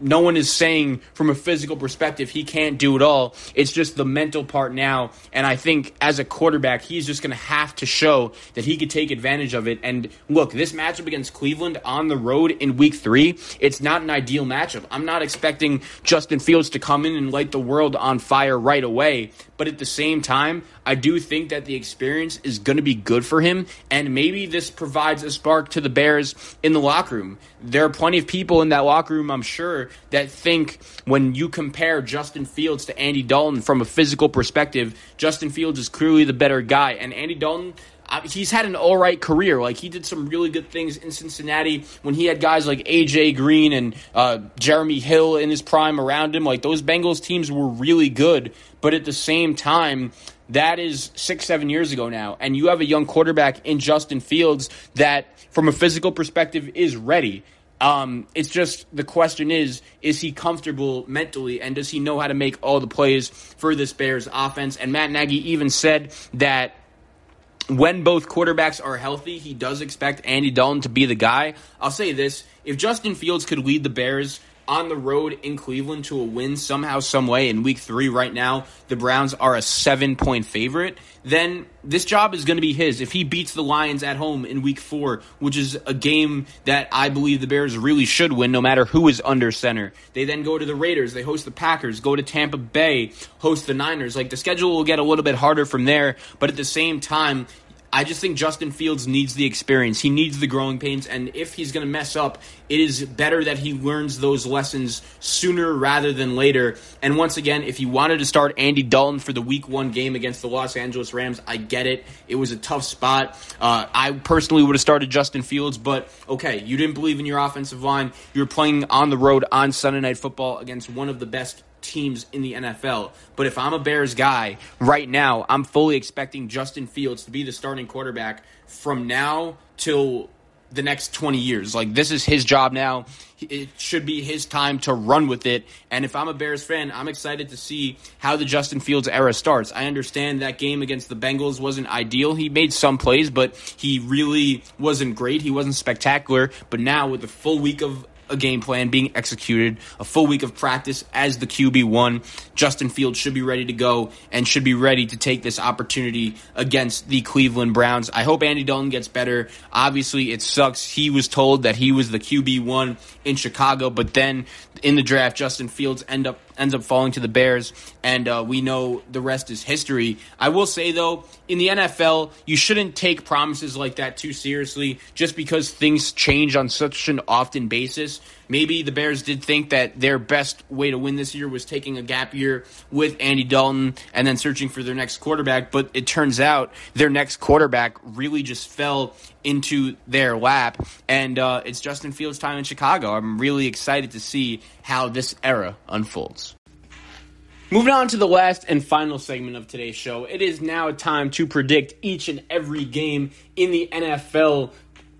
no one is saying from a physical perspective he can't do it all. It's just the mental part now. And I think as a quarterback, he's just going to have to show that he could take advantage of it. And look, this matchup against Cleveland on the road in week three, it's not an ideal matchup. I'm not expecting Justin Fields to come in and light the world on fire right away. But at the same time, I do think that the experience is going to be good for him. And maybe this provides a spark to the Bears in the locker room. There are plenty of people in that locker room, I'm sure, that think when you compare Justin Fields to Andy Dalton from a physical perspective, Justin Fields is clearly the better guy. And Andy Dalton he's had an all right career. Like he did some really good things in Cincinnati when he had guys like AJ Green and uh, Jeremy Hill in his prime around him. Like those Bengals teams were really good, but at the same time. That is six, seven years ago now. And you have a young quarterback in Justin Fields that, from a physical perspective, is ready. Um, it's just the question is, is he comfortable mentally and does he know how to make all the plays for this Bears offense? And Matt Nagy even said that when both quarterbacks are healthy, he does expect Andy Dalton to be the guy. I'll say this if Justin Fields could lead the Bears on the road in Cleveland to a win somehow, some way in week three right now, the Browns are a seven point favorite, then this job is going to be his. If he beats the Lions at home in week four, which is a game that I believe the Bears really should win no matter who is under center, they then go to the Raiders, they host the Packers, go to Tampa Bay, host the Niners. Like the schedule will get a little bit harder from there, but at the same time, I just think Justin Fields needs the experience. He needs the growing pains, and if he's going to mess up, it is better that he learns those lessons sooner rather than later. And once again, if you wanted to start Andy Dalton for the Week One game against the Los Angeles Rams, I get it. It was a tough spot. Uh, I personally would have started Justin Fields, but okay, you didn't believe in your offensive line. You were playing on the road on Sunday Night Football against one of the best teams in the NFL. But if I'm a Bears guy right now, I'm fully expecting Justin Fields to be the starting quarterback from now till the next 20 years. Like, this is his job now. It should be his time to run with it. And if I'm a Bears fan, I'm excited to see how the Justin Fields era starts. I understand that game against the Bengals wasn't ideal. He made some plays, but he really wasn't great. He wasn't spectacular. But now, with the full week of a game plan being executed, a full week of practice as the QB1. Justin Fields should be ready to go and should be ready to take this opportunity against the Cleveland Browns. I hope Andy Dalton gets better. Obviously, it sucks. He was told that he was the QB1 in Chicago, but then in the draft, Justin Fields end up ends up falling to the Bears, and uh, we know the rest is history. I will say, though, in the NFL, you shouldn't take promises like that too seriously just because things change on such an often basis. Maybe the Bears did think that their best way to win this year was taking a gap year with Andy Dalton and then searching for their next quarterback, but it turns out their next quarterback really just fell into their lap, and uh, it's Justin Fields' time in Chicago. I'm really excited to see how this era unfolds. Moving on to the last and final segment of today's show, it is now time to predict each and every game in the NFL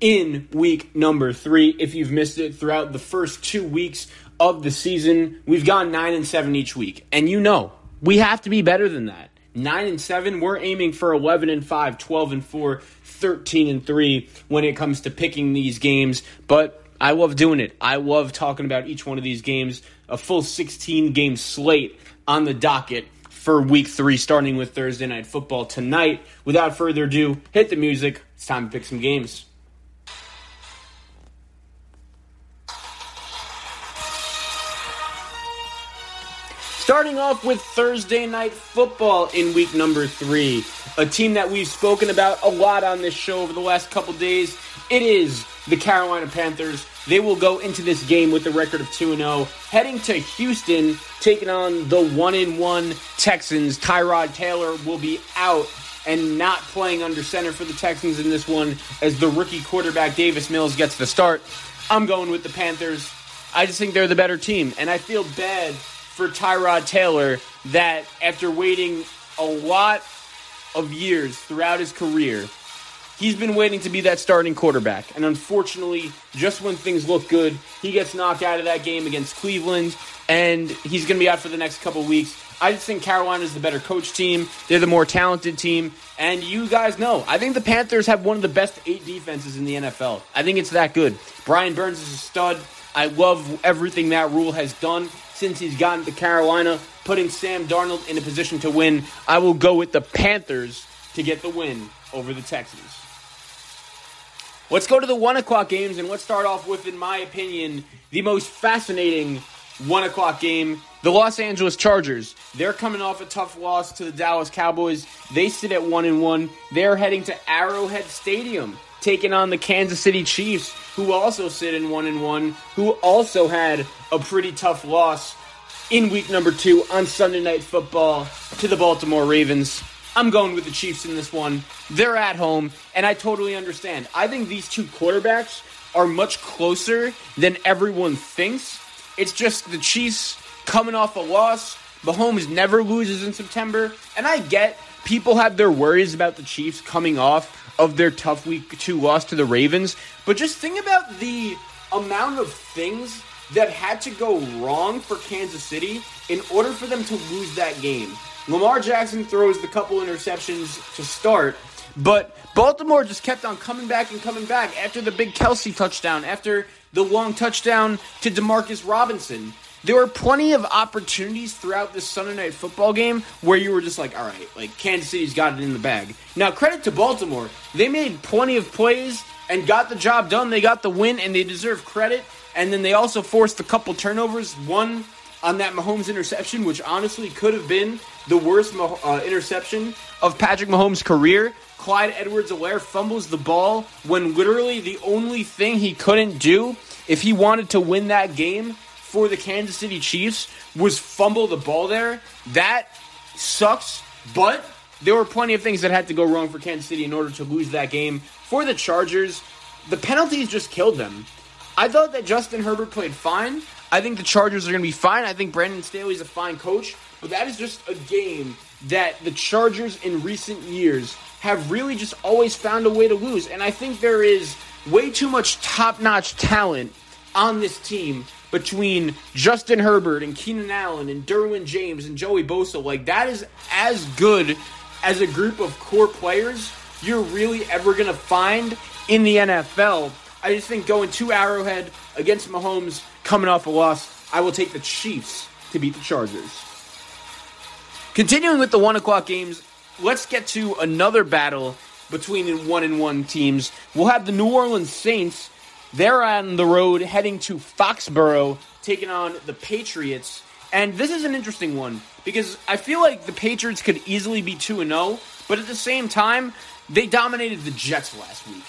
in week number three. If you've missed it throughout the first two weeks of the season, we've gone nine and seven each week. And you know, we have to be better than that. Nine and seven, we're aiming for 11 and 5, 12 and 4, 13 and 3 when it comes to picking these games. But I love doing it. I love talking about each one of these games. A full 16 game slate on the docket for week three, starting with Thursday Night Football tonight. Without further ado, hit the music. It's time to pick some games. Starting off with Thursday Night Football in week number three, a team that we've spoken about a lot on this show over the last couple days. It is the Carolina Panthers. They will go into this game with a record of 2 0, heading to Houston, taking on the 1 1 Texans. Tyrod Taylor will be out and not playing under center for the Texans in this one as the rookie quarterback Davis Mills gets the start. I'm going with the Panthers. I just think they're the better team, and I feel bad for Tyrod Taylor that after waiting a lot of years throughout his career, he's been waiting to be that starting quarterback. And unfortunately, just when things look good, he gets knocked out of that game against Cleveland, and he's going to be out for the next couple weeks. I just think Carolina is the better coach team. They're the more talented team. And you guys know, I think the Panthers have one of the best eight defenses in the NFL. I think it's that good. Brian Burns is a stud. I love everything that Rhule has done since he's gotten to Carolina, putting Sam Darnold in a position to win. I will go with the Panthers to get the win over the Texans. Let's go to the one o'clock games, and let's start off with, in my opinion, the most fascinating one o'clock game. The Los Angeles Chargers. They're coming off a tough loss to the Dallas Cowboys. They sit at one and one. They're heading to Arrowhead Stadium, taking on the Kansas City Chiefs, who also sit in one and one, who also had a pretty tough loss in week number two on Sunday Night Football to the Baltimore Ravens. I'm going with the Chiefs in this one. They're at home, and I totally understand. I think these two quarterbacks are much closer than everyone thinks. It's just the Chiefs coming off a loss. Mahomes never loses in September, and I get people have their worries about the Chiefs coming off of their tough week two loss to the Ravens, but just think about the amount of things that had to go wrong for Kansas City in order for them to lose that game. Lamar Jackson throws the couple interceptions to start, but Baltimore just kept on coming back and coming back after the big Kelsey touchdown, after the long touchdown to Demarcus Robinson. There were plenty of opportunities throughout this Sunday night football game where you were just like, all right, like Kansas City's got it in the bag. Now, credit to Baltimore. They made plenty of plays and got the job done. They got the win and they deserve credit. And then they also forced a couple turnovers. One on that Mahomes interception, which honestly could have been the worst uh, interception of Patrick Mahomes' career. Clyde Edwards Helaire fumbles the ball when literally the only thing he couldn't do if he wanted to win that game for the Kansas City Chiefs was fumble the ball there. That sucks, but there were plenty of things that had to go wrong for Kansas City in order to lose that game. For the Chargers, the penalties just killed them. I thought that Justin Herbert played fine. I think the Chargers are going to be fine. I think Brandon Staley's a fine coach, but that is just a game that the Chargers in recent years have really just always found a way to lose. And I think there is way too much top notch talent on this team between Justin Herbert and Keenan Allen and Derwin James and Joey Bosa. Like, that is as good as a group of core players you're really ever going to find in the NFL. I just think going to Arrowhead against Mahomes coming off a loss, I will take the Chiefs to beat the Chargers. Continuing with the one o'clock games, let's get to another battle between one and one teams. We'll have the New Orleans Saints. They're on the road heading to Foxborough, taking on the Patriots. And this is an interesting one because I feel like the Patriots could easily be 2 0, but at the same time, they dominated the Jets last week.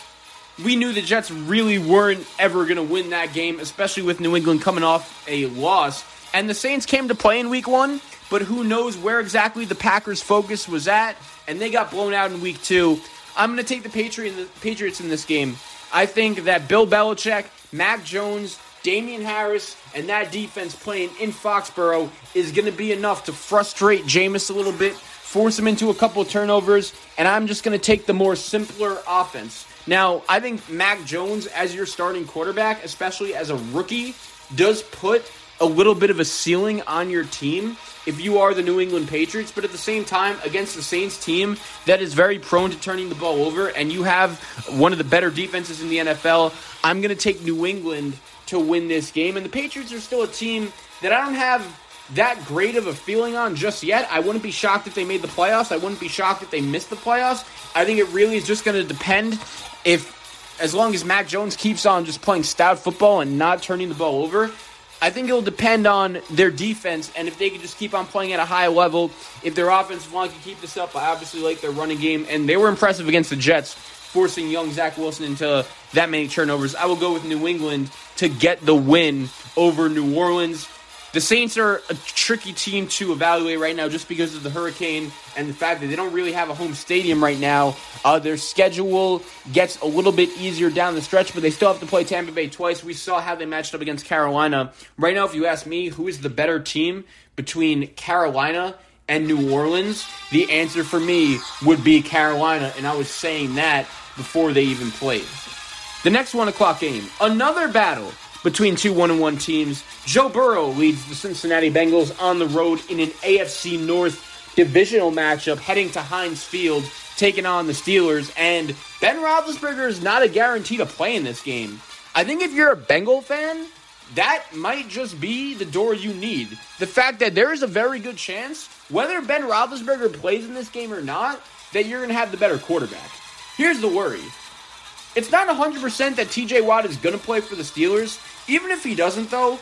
We knew the Jets really weren't ever going to win that game, especially with New England coming off a loss. And the Saints came to play in week one, but who knows where exactly the Packers' focus was at, and they got blown out in week two. I'm going to take the Patriots in this game. I think that Bill Belichick, Mac Jones, Damien Harris, and that defense playing in Foxborough is going to be enough to frustrate Jameis a little bit, force him into a couple turnovers, and I'm just going to take the more simpler offense. Now, I think Mac Jones, as your starting quarterback, especially as a rookie, does put a little bit of a ceiling on your team if you are the New England Patriots, but at the same time, against the Saints team that is very prone to turning the ball over, and you have one of the better defenses in the NFL, I'm going to take New England to win this game. And the Patriots are still a team that I don't have that great of a feeling on just yet. I wouldn't be shocked if they made the playoffs. I wouldn't be shocked if they missed the playoffs. I think it really is just going to depend if, as long as Mac Jones keeps on just playing stout football and not turning the ball over, I think it'll depend on their defense and if they can just keep on playing at a high level. If their offensive line can keep this up, I obviously like their running game, and they were impressive against the Jets, forcing young Zach Wilson into that many turnovers. I will go with New England to get the win over New Orleans. The Saints are a tricky team to evaluate right now just because of the hurricane and the fact that they don't really have a home stadium right now. Uh, their schedule gets a little bit easier down the stretch, but they still have to play Tampa Bay twice. We saw how they matched up against Carolina. Right now, if you ask me who is the better team between Carolina and New Orleans, the answer for me would be Carolina, and I was saying that before they even played. The next one o'clock game, another battle between two one and one teams. Joe Burrow leads the Cincinnati Bengals on the road in an AFC North divisional matchup, heading to Heinz Field, taking on the Steelers. And Ben Roethlisberger is not a guarantee to play in this game. I think if you're a Bengal fan, that might just be the door you need. The fact that there is a very good chance, whether Ben Roethlisberger plays in this game or not, that you're going to have the better quarterback. Here's the worry it's not 100% that TJ Watt is going to play for the Steelers. Even if he doesn't, though,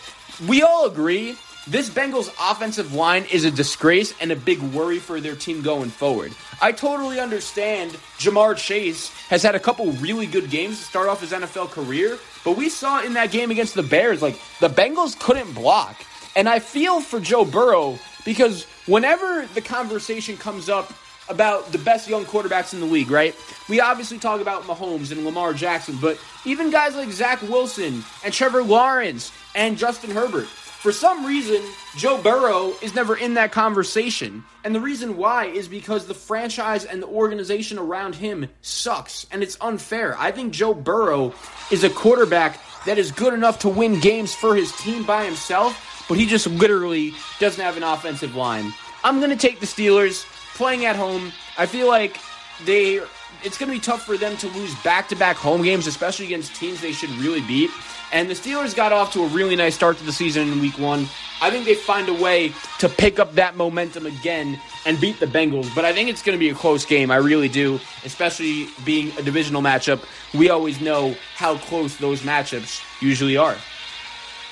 we all agree this Bengals offensive line is a disgrace and a big worry for their team going forward. I totally understand Ja'Marr Chase has had a couple really good games to start off his NFL career, but we saw in that game against the Bears, like, the Bengals couldn't block. And I feel for Joe Burrow because whenever the conversation comes up about the best young quarterbacks in the league, right? We obviously talk about Mahomes and Lamar Jackson, but even guys like Zach Wilson and Trevor Lawrence and Justin Herbert. For some reason, Joe Burrow is never in that conversation. And the reason why is because the franchise and the organization around him sucks, and it's unfair. I think Joe Burrow is a quarterback that is good enough to win games for his team by himself, but he just literally doesn't have an offensive line. I'm going to take the Steelers playing at home. I feel like they it's going to be tough for them to lose back-to-back home games, especially against teams they should really beat. And the Steelers got off to a really nice start to the season in week 1. I think they find a way to pick up that momentum again and beat the Bengals, but I think it's going to be a close game. I really do, especially being a divisional matchup. We always know how close those matchups usually are.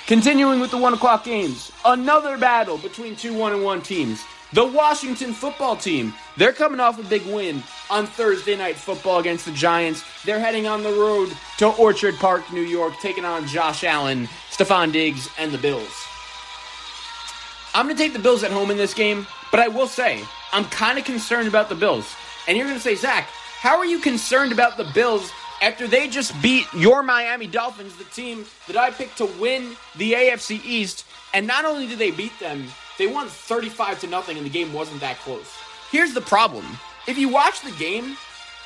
Continuing with the 1 o'clock games, another battle between two 1 and 1 teams. The Washington football team, they're coming off a big win on Thursday night football against the Giants. They're heading on the road to Orchard Park, New York, taking on Josh Allen, Stefon Diggs, and the Bills. I'm going to take the Bills at home in this game, but I will say, I'm kind of concerned about the Bills. And you're going to say, Zac, how are you concerned about the Bills after they just beat your Miami Dolphins, the team that I picked to win the AFC East? And not only did they beat them, they won 35 to nothing, and the game wasn't that close. Here's the problem if you watch the game,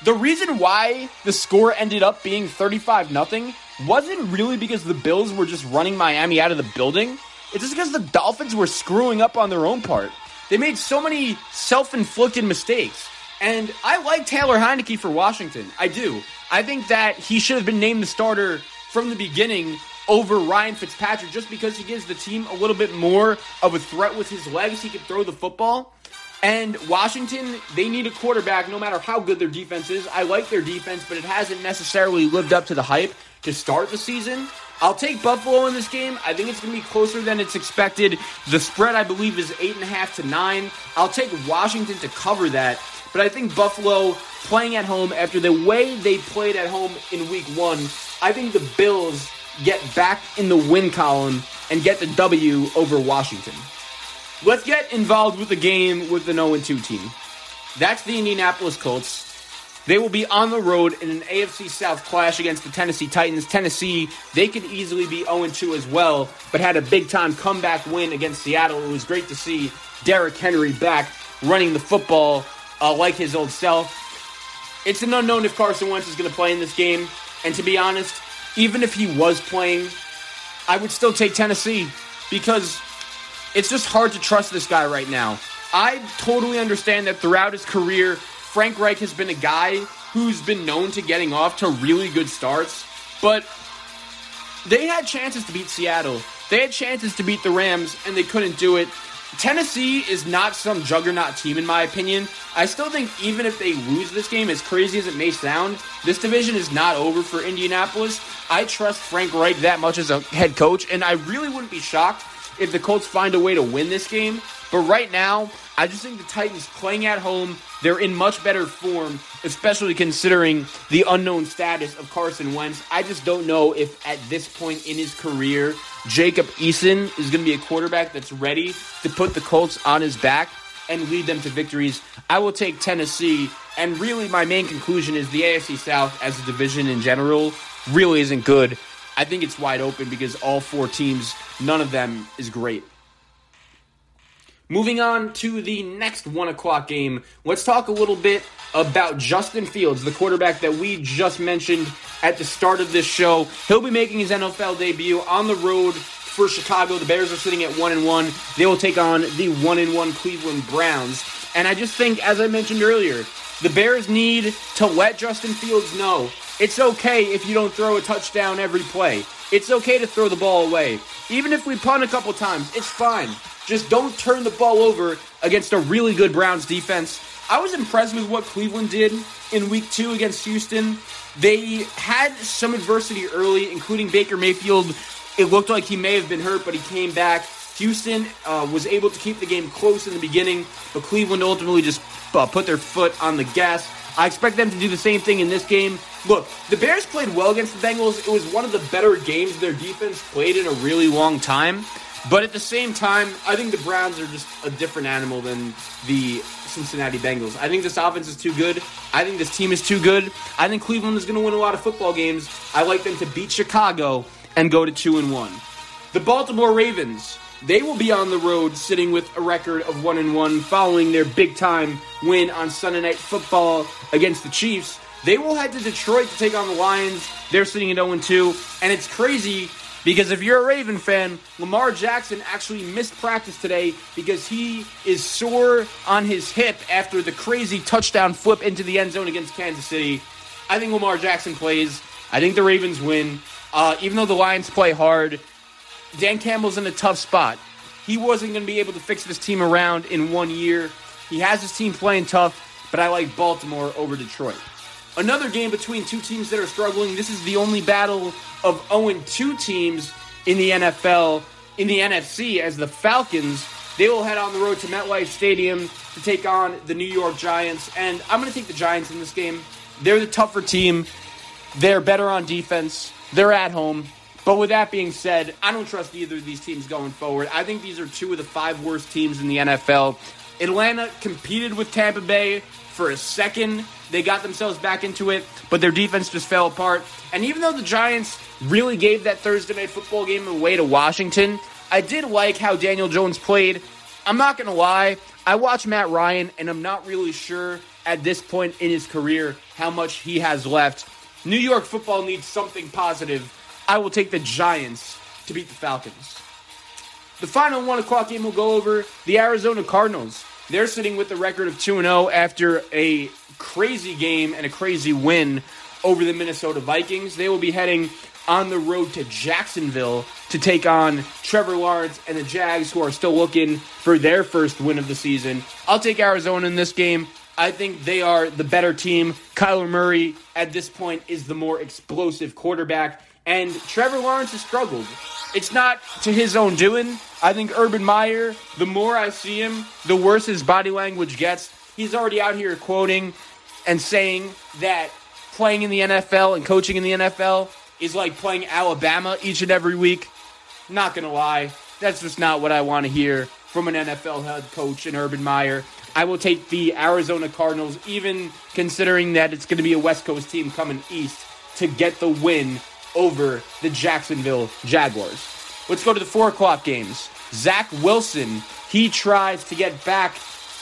the reason why the score ended up being 35 nothing wasn't really because the Bills were just running Miami out of the building. It's just because the Dolphins were screwing up on their own part. They made so many self inflicted mistakes. And I like Taylor Heinicke for Washington. I do. I think that he should have been named the starter from the beginning over Ryan Fitzpatrick just because he gives the team a little bit more of a threat with his legs. He can throw the football. And Washington, they need a quarterback no matter how good their defense is. I like their defense, but it hasn't necessarily lived up to the hype to start the season. I'll take Buffalo in this game. I think it's going to be closer than it's expected. The spread, I believe, is 8.5 to 9. I'll take Washington to cover that. But I think Buffalo playing at home after the way they played at home in week one, I think the Bills get back in the win column and get the W over Washington. Let's get involved with the game with the 0 2 team. That's the Indianapolis Colts. They will be on the road in an AFC South clash against the Tennessee Titans. Tennessee, they could easily be 0 2 as well, but had a big time comeback win against Seattle. It was great to see Derrick Henry back running the football uh, like his old self. It's an unknown if Carson Wentz is going to play in this game. And to be honest, even if he was playing, I would still take Tennessee because it's just hard to trust this guy right now. I totally understand that throughout his career, Frank Reich has been a guy who's been known to getting off to really good starts, but they had chances to beat Seattle. They had chances to beat the Rams, and they couldn't do it. Tennessee is not some juggernaut team, in my opinion. I still think even if they lose this game, as crazy as it may sound, this division is not over for Indianapolis. I trust Frank Reich that much as a head coach, and I really wouldn't be shocked if the Colts find a way to win this game. But right now, I just think the Titans playing at home, they're in much better form, especially considering the unknown status of Carson Wentz. I just don't know if at this point in his career, Jacob Eason is going to be a quarterback that's ready to put the Colts on his back and lead them to victories. I will take Tennessee, and really my main conclusion is the AFC South as a division in general really isn't good. I think it's wide open because all four teams, none of them is great. Moving on to the next one o'clock game, let's talk a little bit about Justin Fields, the quarterback that we just mentioned at the start of this show. He'll be making his NFL debut on the road for Chicago. The Bears are sitting at one and one. They will take on the one and one Cleveland Browns. And I just think, as I mentioned earlier, the Bears need to let Justin Fields know it's okay if you don't throw a touchdown every play. It's okay to throw the ball away. Even if we punt a couple times, it's fine. Just don't turn the ball over against a really good Browns defense. I was impressed with what Cleveland did in week two against Houston. They had some adversity early, including Baker Mayfield. It looked like he may have been hurt, but he came back. Houston uh, was able to keep the game close in the beginning, but Cleveland ultimately just uh, put their foot on the gas. I expect them to do the same thing in this game. Look, the Bears played well against the Bengals. It was one of the better games their defense played in a really long time. But at the same time, I think the Browns are just a different animal than the Cincinnati Bengals. I think this offense is too good. I think this team is too good. I think Cleveland is going to win a lot of football games. I like them to beat Chicago and go to 2 and 1. The Baltimore Ravens, they will be on the road sitting with a record of 1 and 1 following their big time win on Sunday Night Football against the Chiefs. They will head to Detroit to take on the Lions. They're sitting at 0 2, and it's crazy because if you're a Raven fan, Lamar Jackson actually missed practice today because he is sore on his hip after the crazy touchdown flip into the end zone against Kansas City. I think Lamar Jackson plays. I think the Ravens win. Uh, even though the Lions play hard, Dan Campbell's in a tough spot. He wasn't going to be able to fix this team around in one year. He has his team playing tough, but I like Baltimore over Detroit. Another game between two teams that are struggling. This is the only battle of 0 2 teams in the NFL, in the NFC, as the Falcons. They will head on the road to MetLife Stadium to take on the New York Giants. And I'm going to take the Giants in this game. They're the tougher team. They're better on defense. They're at home. But with that being said, I don't trust either of these teams going forward. I think these are two of the five worst teams in the NFL. Atlanta competed with Tampa Bay for a second. They got themselves back into it, but their defense just fell apart. And even though the Giants really gave that Thursday night football game away to Washington, I did like how Daniel Jones played. I'm not going to lie, I watched Matt Ryan, and I'm not really sure at this point in his career how much he has left. New York football needs something positive. I will take the Giants to beat the Falcons. The final one o'clock game will go over the Arizona Cardinals. They're sitting with the record of 2 0 after a crazy game and a crazy win over the Minnesota Vikings. They will be heading on the road to Jacksonville to take on Trevor Lawrence and the Jags, who are still looking for their first win of the season. I'll take Arizona in this game. I think they are the better team. Kyler Murray, at this point, is the more explosive quarterback, and Trevor Lawrence has struggled. It's not to his own doing. I think Urban Meyer, the more I see him, the worse his body language gets. He's already out here quoting and saying that playing in the NFL and coaching in the NFL is like playing Alabama each and every week. Not gonna lie, that's just not what I want to hear from an NFL head coach and Urban Meyer. I will take the Arizona Cardinals, even considering that it's going to be a West Coast team coming east to get the win over the Jacksonville Jaguars. Let's go to the four o'clock games. Zach Wilson, he tries to get back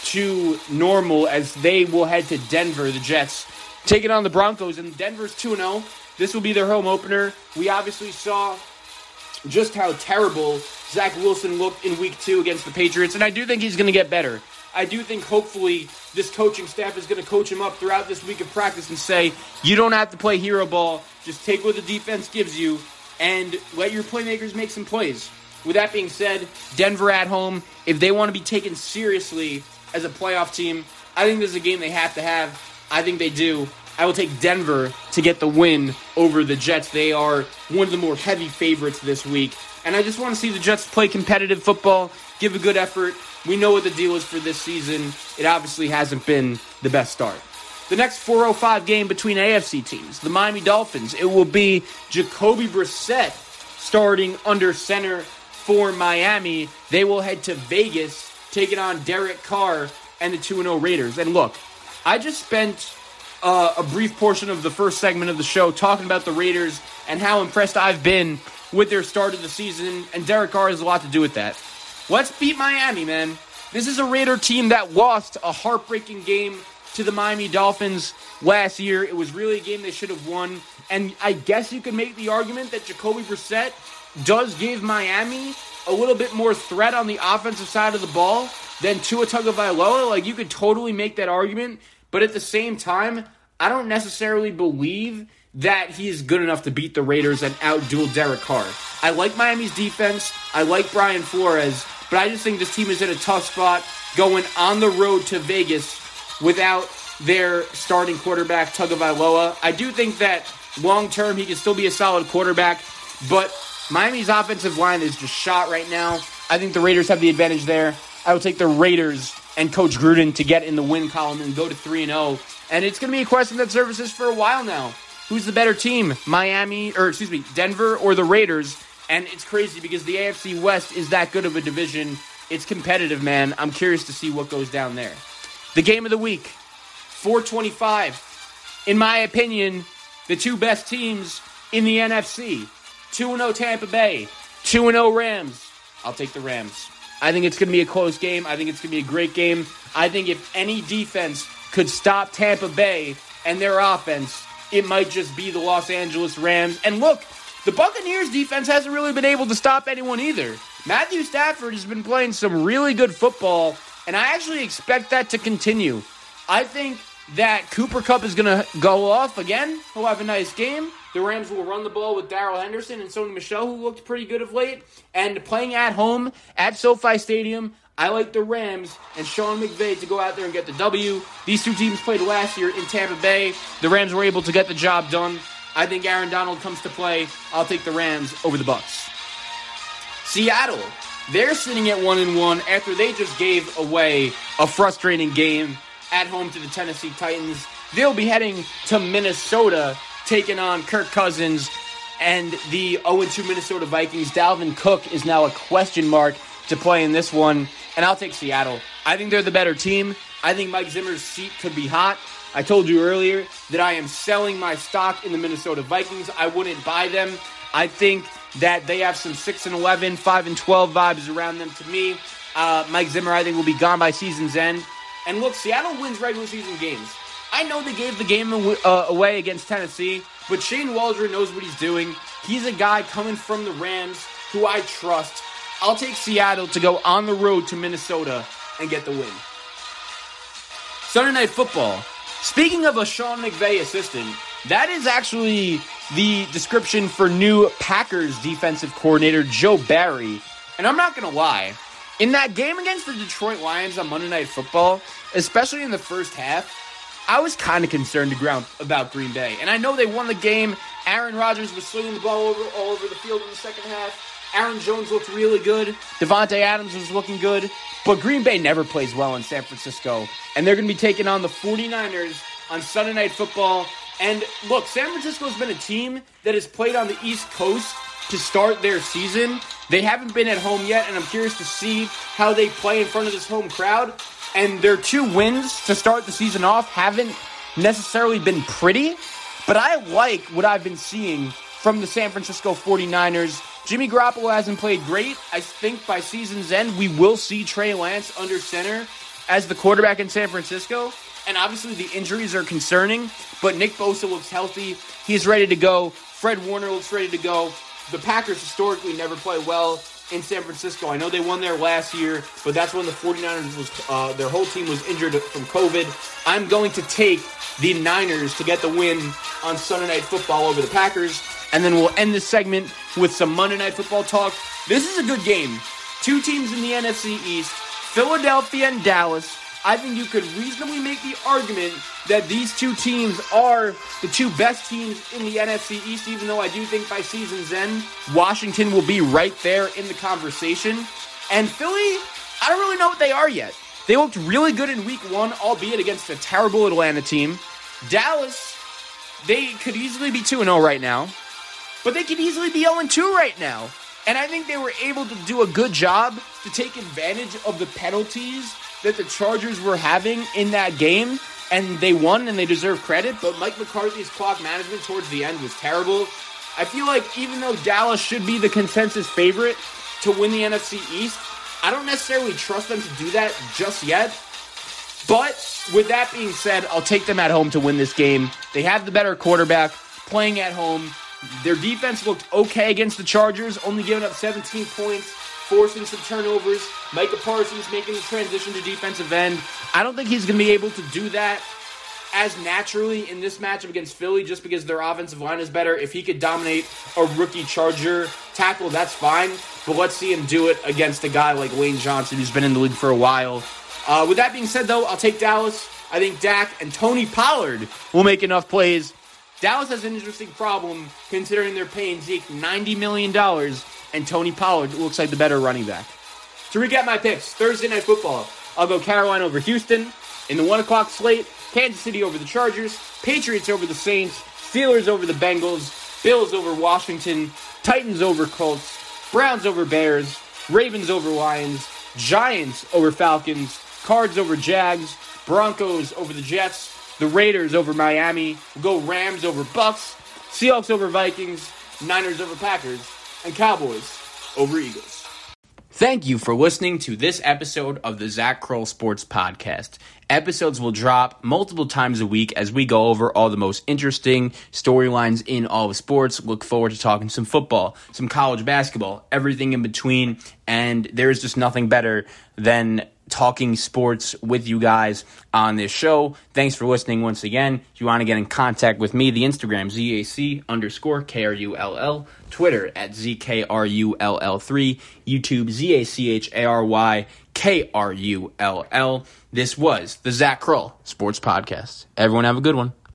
to normal as they will head to Denver, the Jets, taking on the Broncos, and Denver's 2 0. This will be their home opener. We obviously saw just how terrible Zach Wilson looked in week two against the Patriots, and I do think he's going to get better. I do think hopefully this coaching staff is going to coach him up throughout this week of practice and say, you don't have to play hero ball. Just take what the defense gives you and let your playmakers make some plays. With that being said, Denver at home, if they want to be taken seriously as a playoff team, I think this is a game they have to have. I think they do. I will take Denver to get the win over the Jets. They are one of the more heavy favorites this week. And I just want to see the Jets play competitive football, give a good effort. We know what the deal is for this season. It obviously hasn't been the best start. The next 405 game between AFC teams, the Miami Dolphins, it will be Jacoby Brissett starting under center for Miami. They will head to Vegas, taking on Derek Carr and the 2 0 Raiders. And look, I just spent uh, a brief portion of the first segment of the show talking about the Raiders and how impressed I've been with their start of the season, and Derek Carr has a lot to do with that. Let's beat Miami, man. This is a Raider team that lost a heartbreaking game to the Miami Dolphins last year. It was really a game they should have won. And I guess you could make the argument that Jacoby Brissett does give Miami a little bit more threat on the offensive side of the ball than Tua Tagovailoa. Like, you could totally make that argument. But at the same time, I don't necessarily believe that he is good enough to beat the Raiders and outduel Derek Carr. I like Miami's defense. I like Brian Flores. But I just think this team is in a tough spot going on the road to Vegas without their starting quarterback, Tagovailoa. I do think that long term he can still be a solid quarterback, but Miami's offensive line is just shot right now. I think the Raiders have the advantage there. I will take the Raiders and Coach Gruden to get in the win column and go to 3 0. And it's going to be a question that services for a while now. Who's the better team, Miami, or excuse me, Denver or the Raiders? And it's crazy because the AFC West is that good of a division. It's competitive, man. I'm curious to see what goes down there. The game of the week, 425. In my opinion, the two best teams in the NFC 2 0 Tampa Bay, 2 0 Rams. I'll take the Rams. I think it's going to be a close game. I think it's going to be a great game. I think if any defense could stop Tampa Bay and their offense, it might just be the Los Angeles Rams. And look, the Buccaneers defense hasn't really been able to stop anyone either. Matthew Stafford has been playing some really good football, and I actually expect that to continue. I think that Cooper Kupp is going to go off again. He'll have a nice game. The Rams will run the ball with Darrell Henderson and Sony Michel, who looked pretty good of late. And playing at home at SoFi Stadium, I like the Rams and Sean McVay to go out there and get the W. These two teams played last year in Tampa Bay. The Rams were able to get the job done. I think Aaron Donald comes to play. I'll take the Rams over the Bucs. Seattle, they're sitting at one and one after they just gave away a frustrating game at home to the Tennessee Titans. They'll be heading to Minnesota, taking on Kirk Cousins and the 0-2 Minnesota Vikings. Dalvin Cook is now a question mark to play in this one, and I'll take Seattle. I think they're the better team. I think Mike Zimmer's seat could be hot. I told you earlier that I am selling my stock in the Minnesota Vikings. I wouldn't buy them. I think that they have some 6 and 11, 5 and 12 vibes around them to me. Uh, Mike Zimmer, I think, will be gone by season's end. And look, Seattle wins regular season games. I know they gave the game uh, away against Tennessee, but Shane Waldron knows what he's doing. He's a guy coming from the Rams who I trust. I'll take Seattle to go on the road to Minnesota and get the win. Sunday Night Football. Speaking of a Sean McVay assistant, that is actually the description for new Packers defensive coordinator Joe Barry. And I'm not going to lie, in that game against the Detroit Lions on Monday Night Football, especially in the first half, I was kind of concerned to ground about Green Bay. And I know they won the game. Aaron Rodgers was swinging the ball over, all over the field in the second half. Aaron Jones looked really good. Davante Adams was looking good. But Green Bay never plays well in San Francisco. And they're going to be taking on the 49ers on Sunday Night Football. And look, San Francisco has been a team that has played on the East Coast to start their season. They haven't been at home yet, and I'm curious to see how they play in front of this home crowd. And their two wins to start the season off haven't necessarily been pretty, but I like what I've been seeing from the San Francisco 49ers. Jimmy Garoppolo hasn't played great. I think by season's end, we will see Trey Lance under center as the quarterback in San Francisco. And obviously, the injuries are concerning, but Nick Bosa looks healthy. He's ready to go. Fred Warner looks ready to go. The Packers historically never play well in San Francisco. I know they won there last year, but that's when the 49ers was uh, their whole team was injured from COVID. I'm going to take the Niners to get the win on Sunday Night Football over the Packers, and then we'll end this segment with some Monday Night Football talk. This is a good game. Two teams in the NFC East, Philadelphia and Dallas. I think you could reasonably make the argument that these two teams are the two best teams in the NFC East, even though I do think by season's end, Washington will be right there in the conversation. And Philly, I don't really know what they are yet. They looked really good in week one, albeit against a terrible Atlanta team. Dallas, they could easily be 2 0 right now, but they could easily be 0 2 right now. And I think they were able to do a good job to take advantage of the penalties that the Chargers were having in that game, and they won and they deserve credit. But Mike McCarthy's clock management towards the end was terrible. I feel like even though Dallas should be the consensus favorite to win the NFC East, I don't necessarily trust them to do that just yet. But with that being said, I'll take them at home to win this game. They have the better quarterback playing at home. Their defense looked okay against the Chargers, only giving up 17 points forcing some turnovers. Micah Parsons making the transition to defensive end. I don't think he's going to be able to do that as naturally in this matchup against Philly just because their offensive line is better. If he could dominate a rookie Charger tackle, that's fine. But let's see him do it against a guy like Lane Johnson who's been in the league for a while. Uh, with that being said, though, I'll take Dallas. I think Dak and Tony Pollard will make enough plays. Dallas has an interesting problem considering they're paying Zeke $90 million and Tony Pollard looks like the better running back. To recap my picks, Thursday night football, I'll go Carolina over Houston. In the 1 o'clock slate, Kansas City over the Chargers, Patriots over the Saints, Steelers over the Bengals, Bills over Washington, Titans over Colts, Browns over Bears, Ravens over Lions, Giants over Falcons, Cards over Jags, Broncos over the Jets, the Raiders over Miami, we'll go Rams over Bucs, Seahawks over Vikings, Niners over Packers, and Cowboys over Eagles. Thank you for listening to this episode of the Zac Krull Sports Podcast. Episodes will drop multiple times a week as we go over all the most interesting storylines in all of sports. Look forward to talking some football, some college basketball, everything in between. And there's just nothing better than talking sports with you guys on this show. Thanks for listening once again. If you want to get in contact with me, the Instagram ZAC underscore KRULL, Twitter at ZKRULL3, YouTube ZACHARY KRULL. This was the Zac Krull Sports Podcast. Everyone have a good one.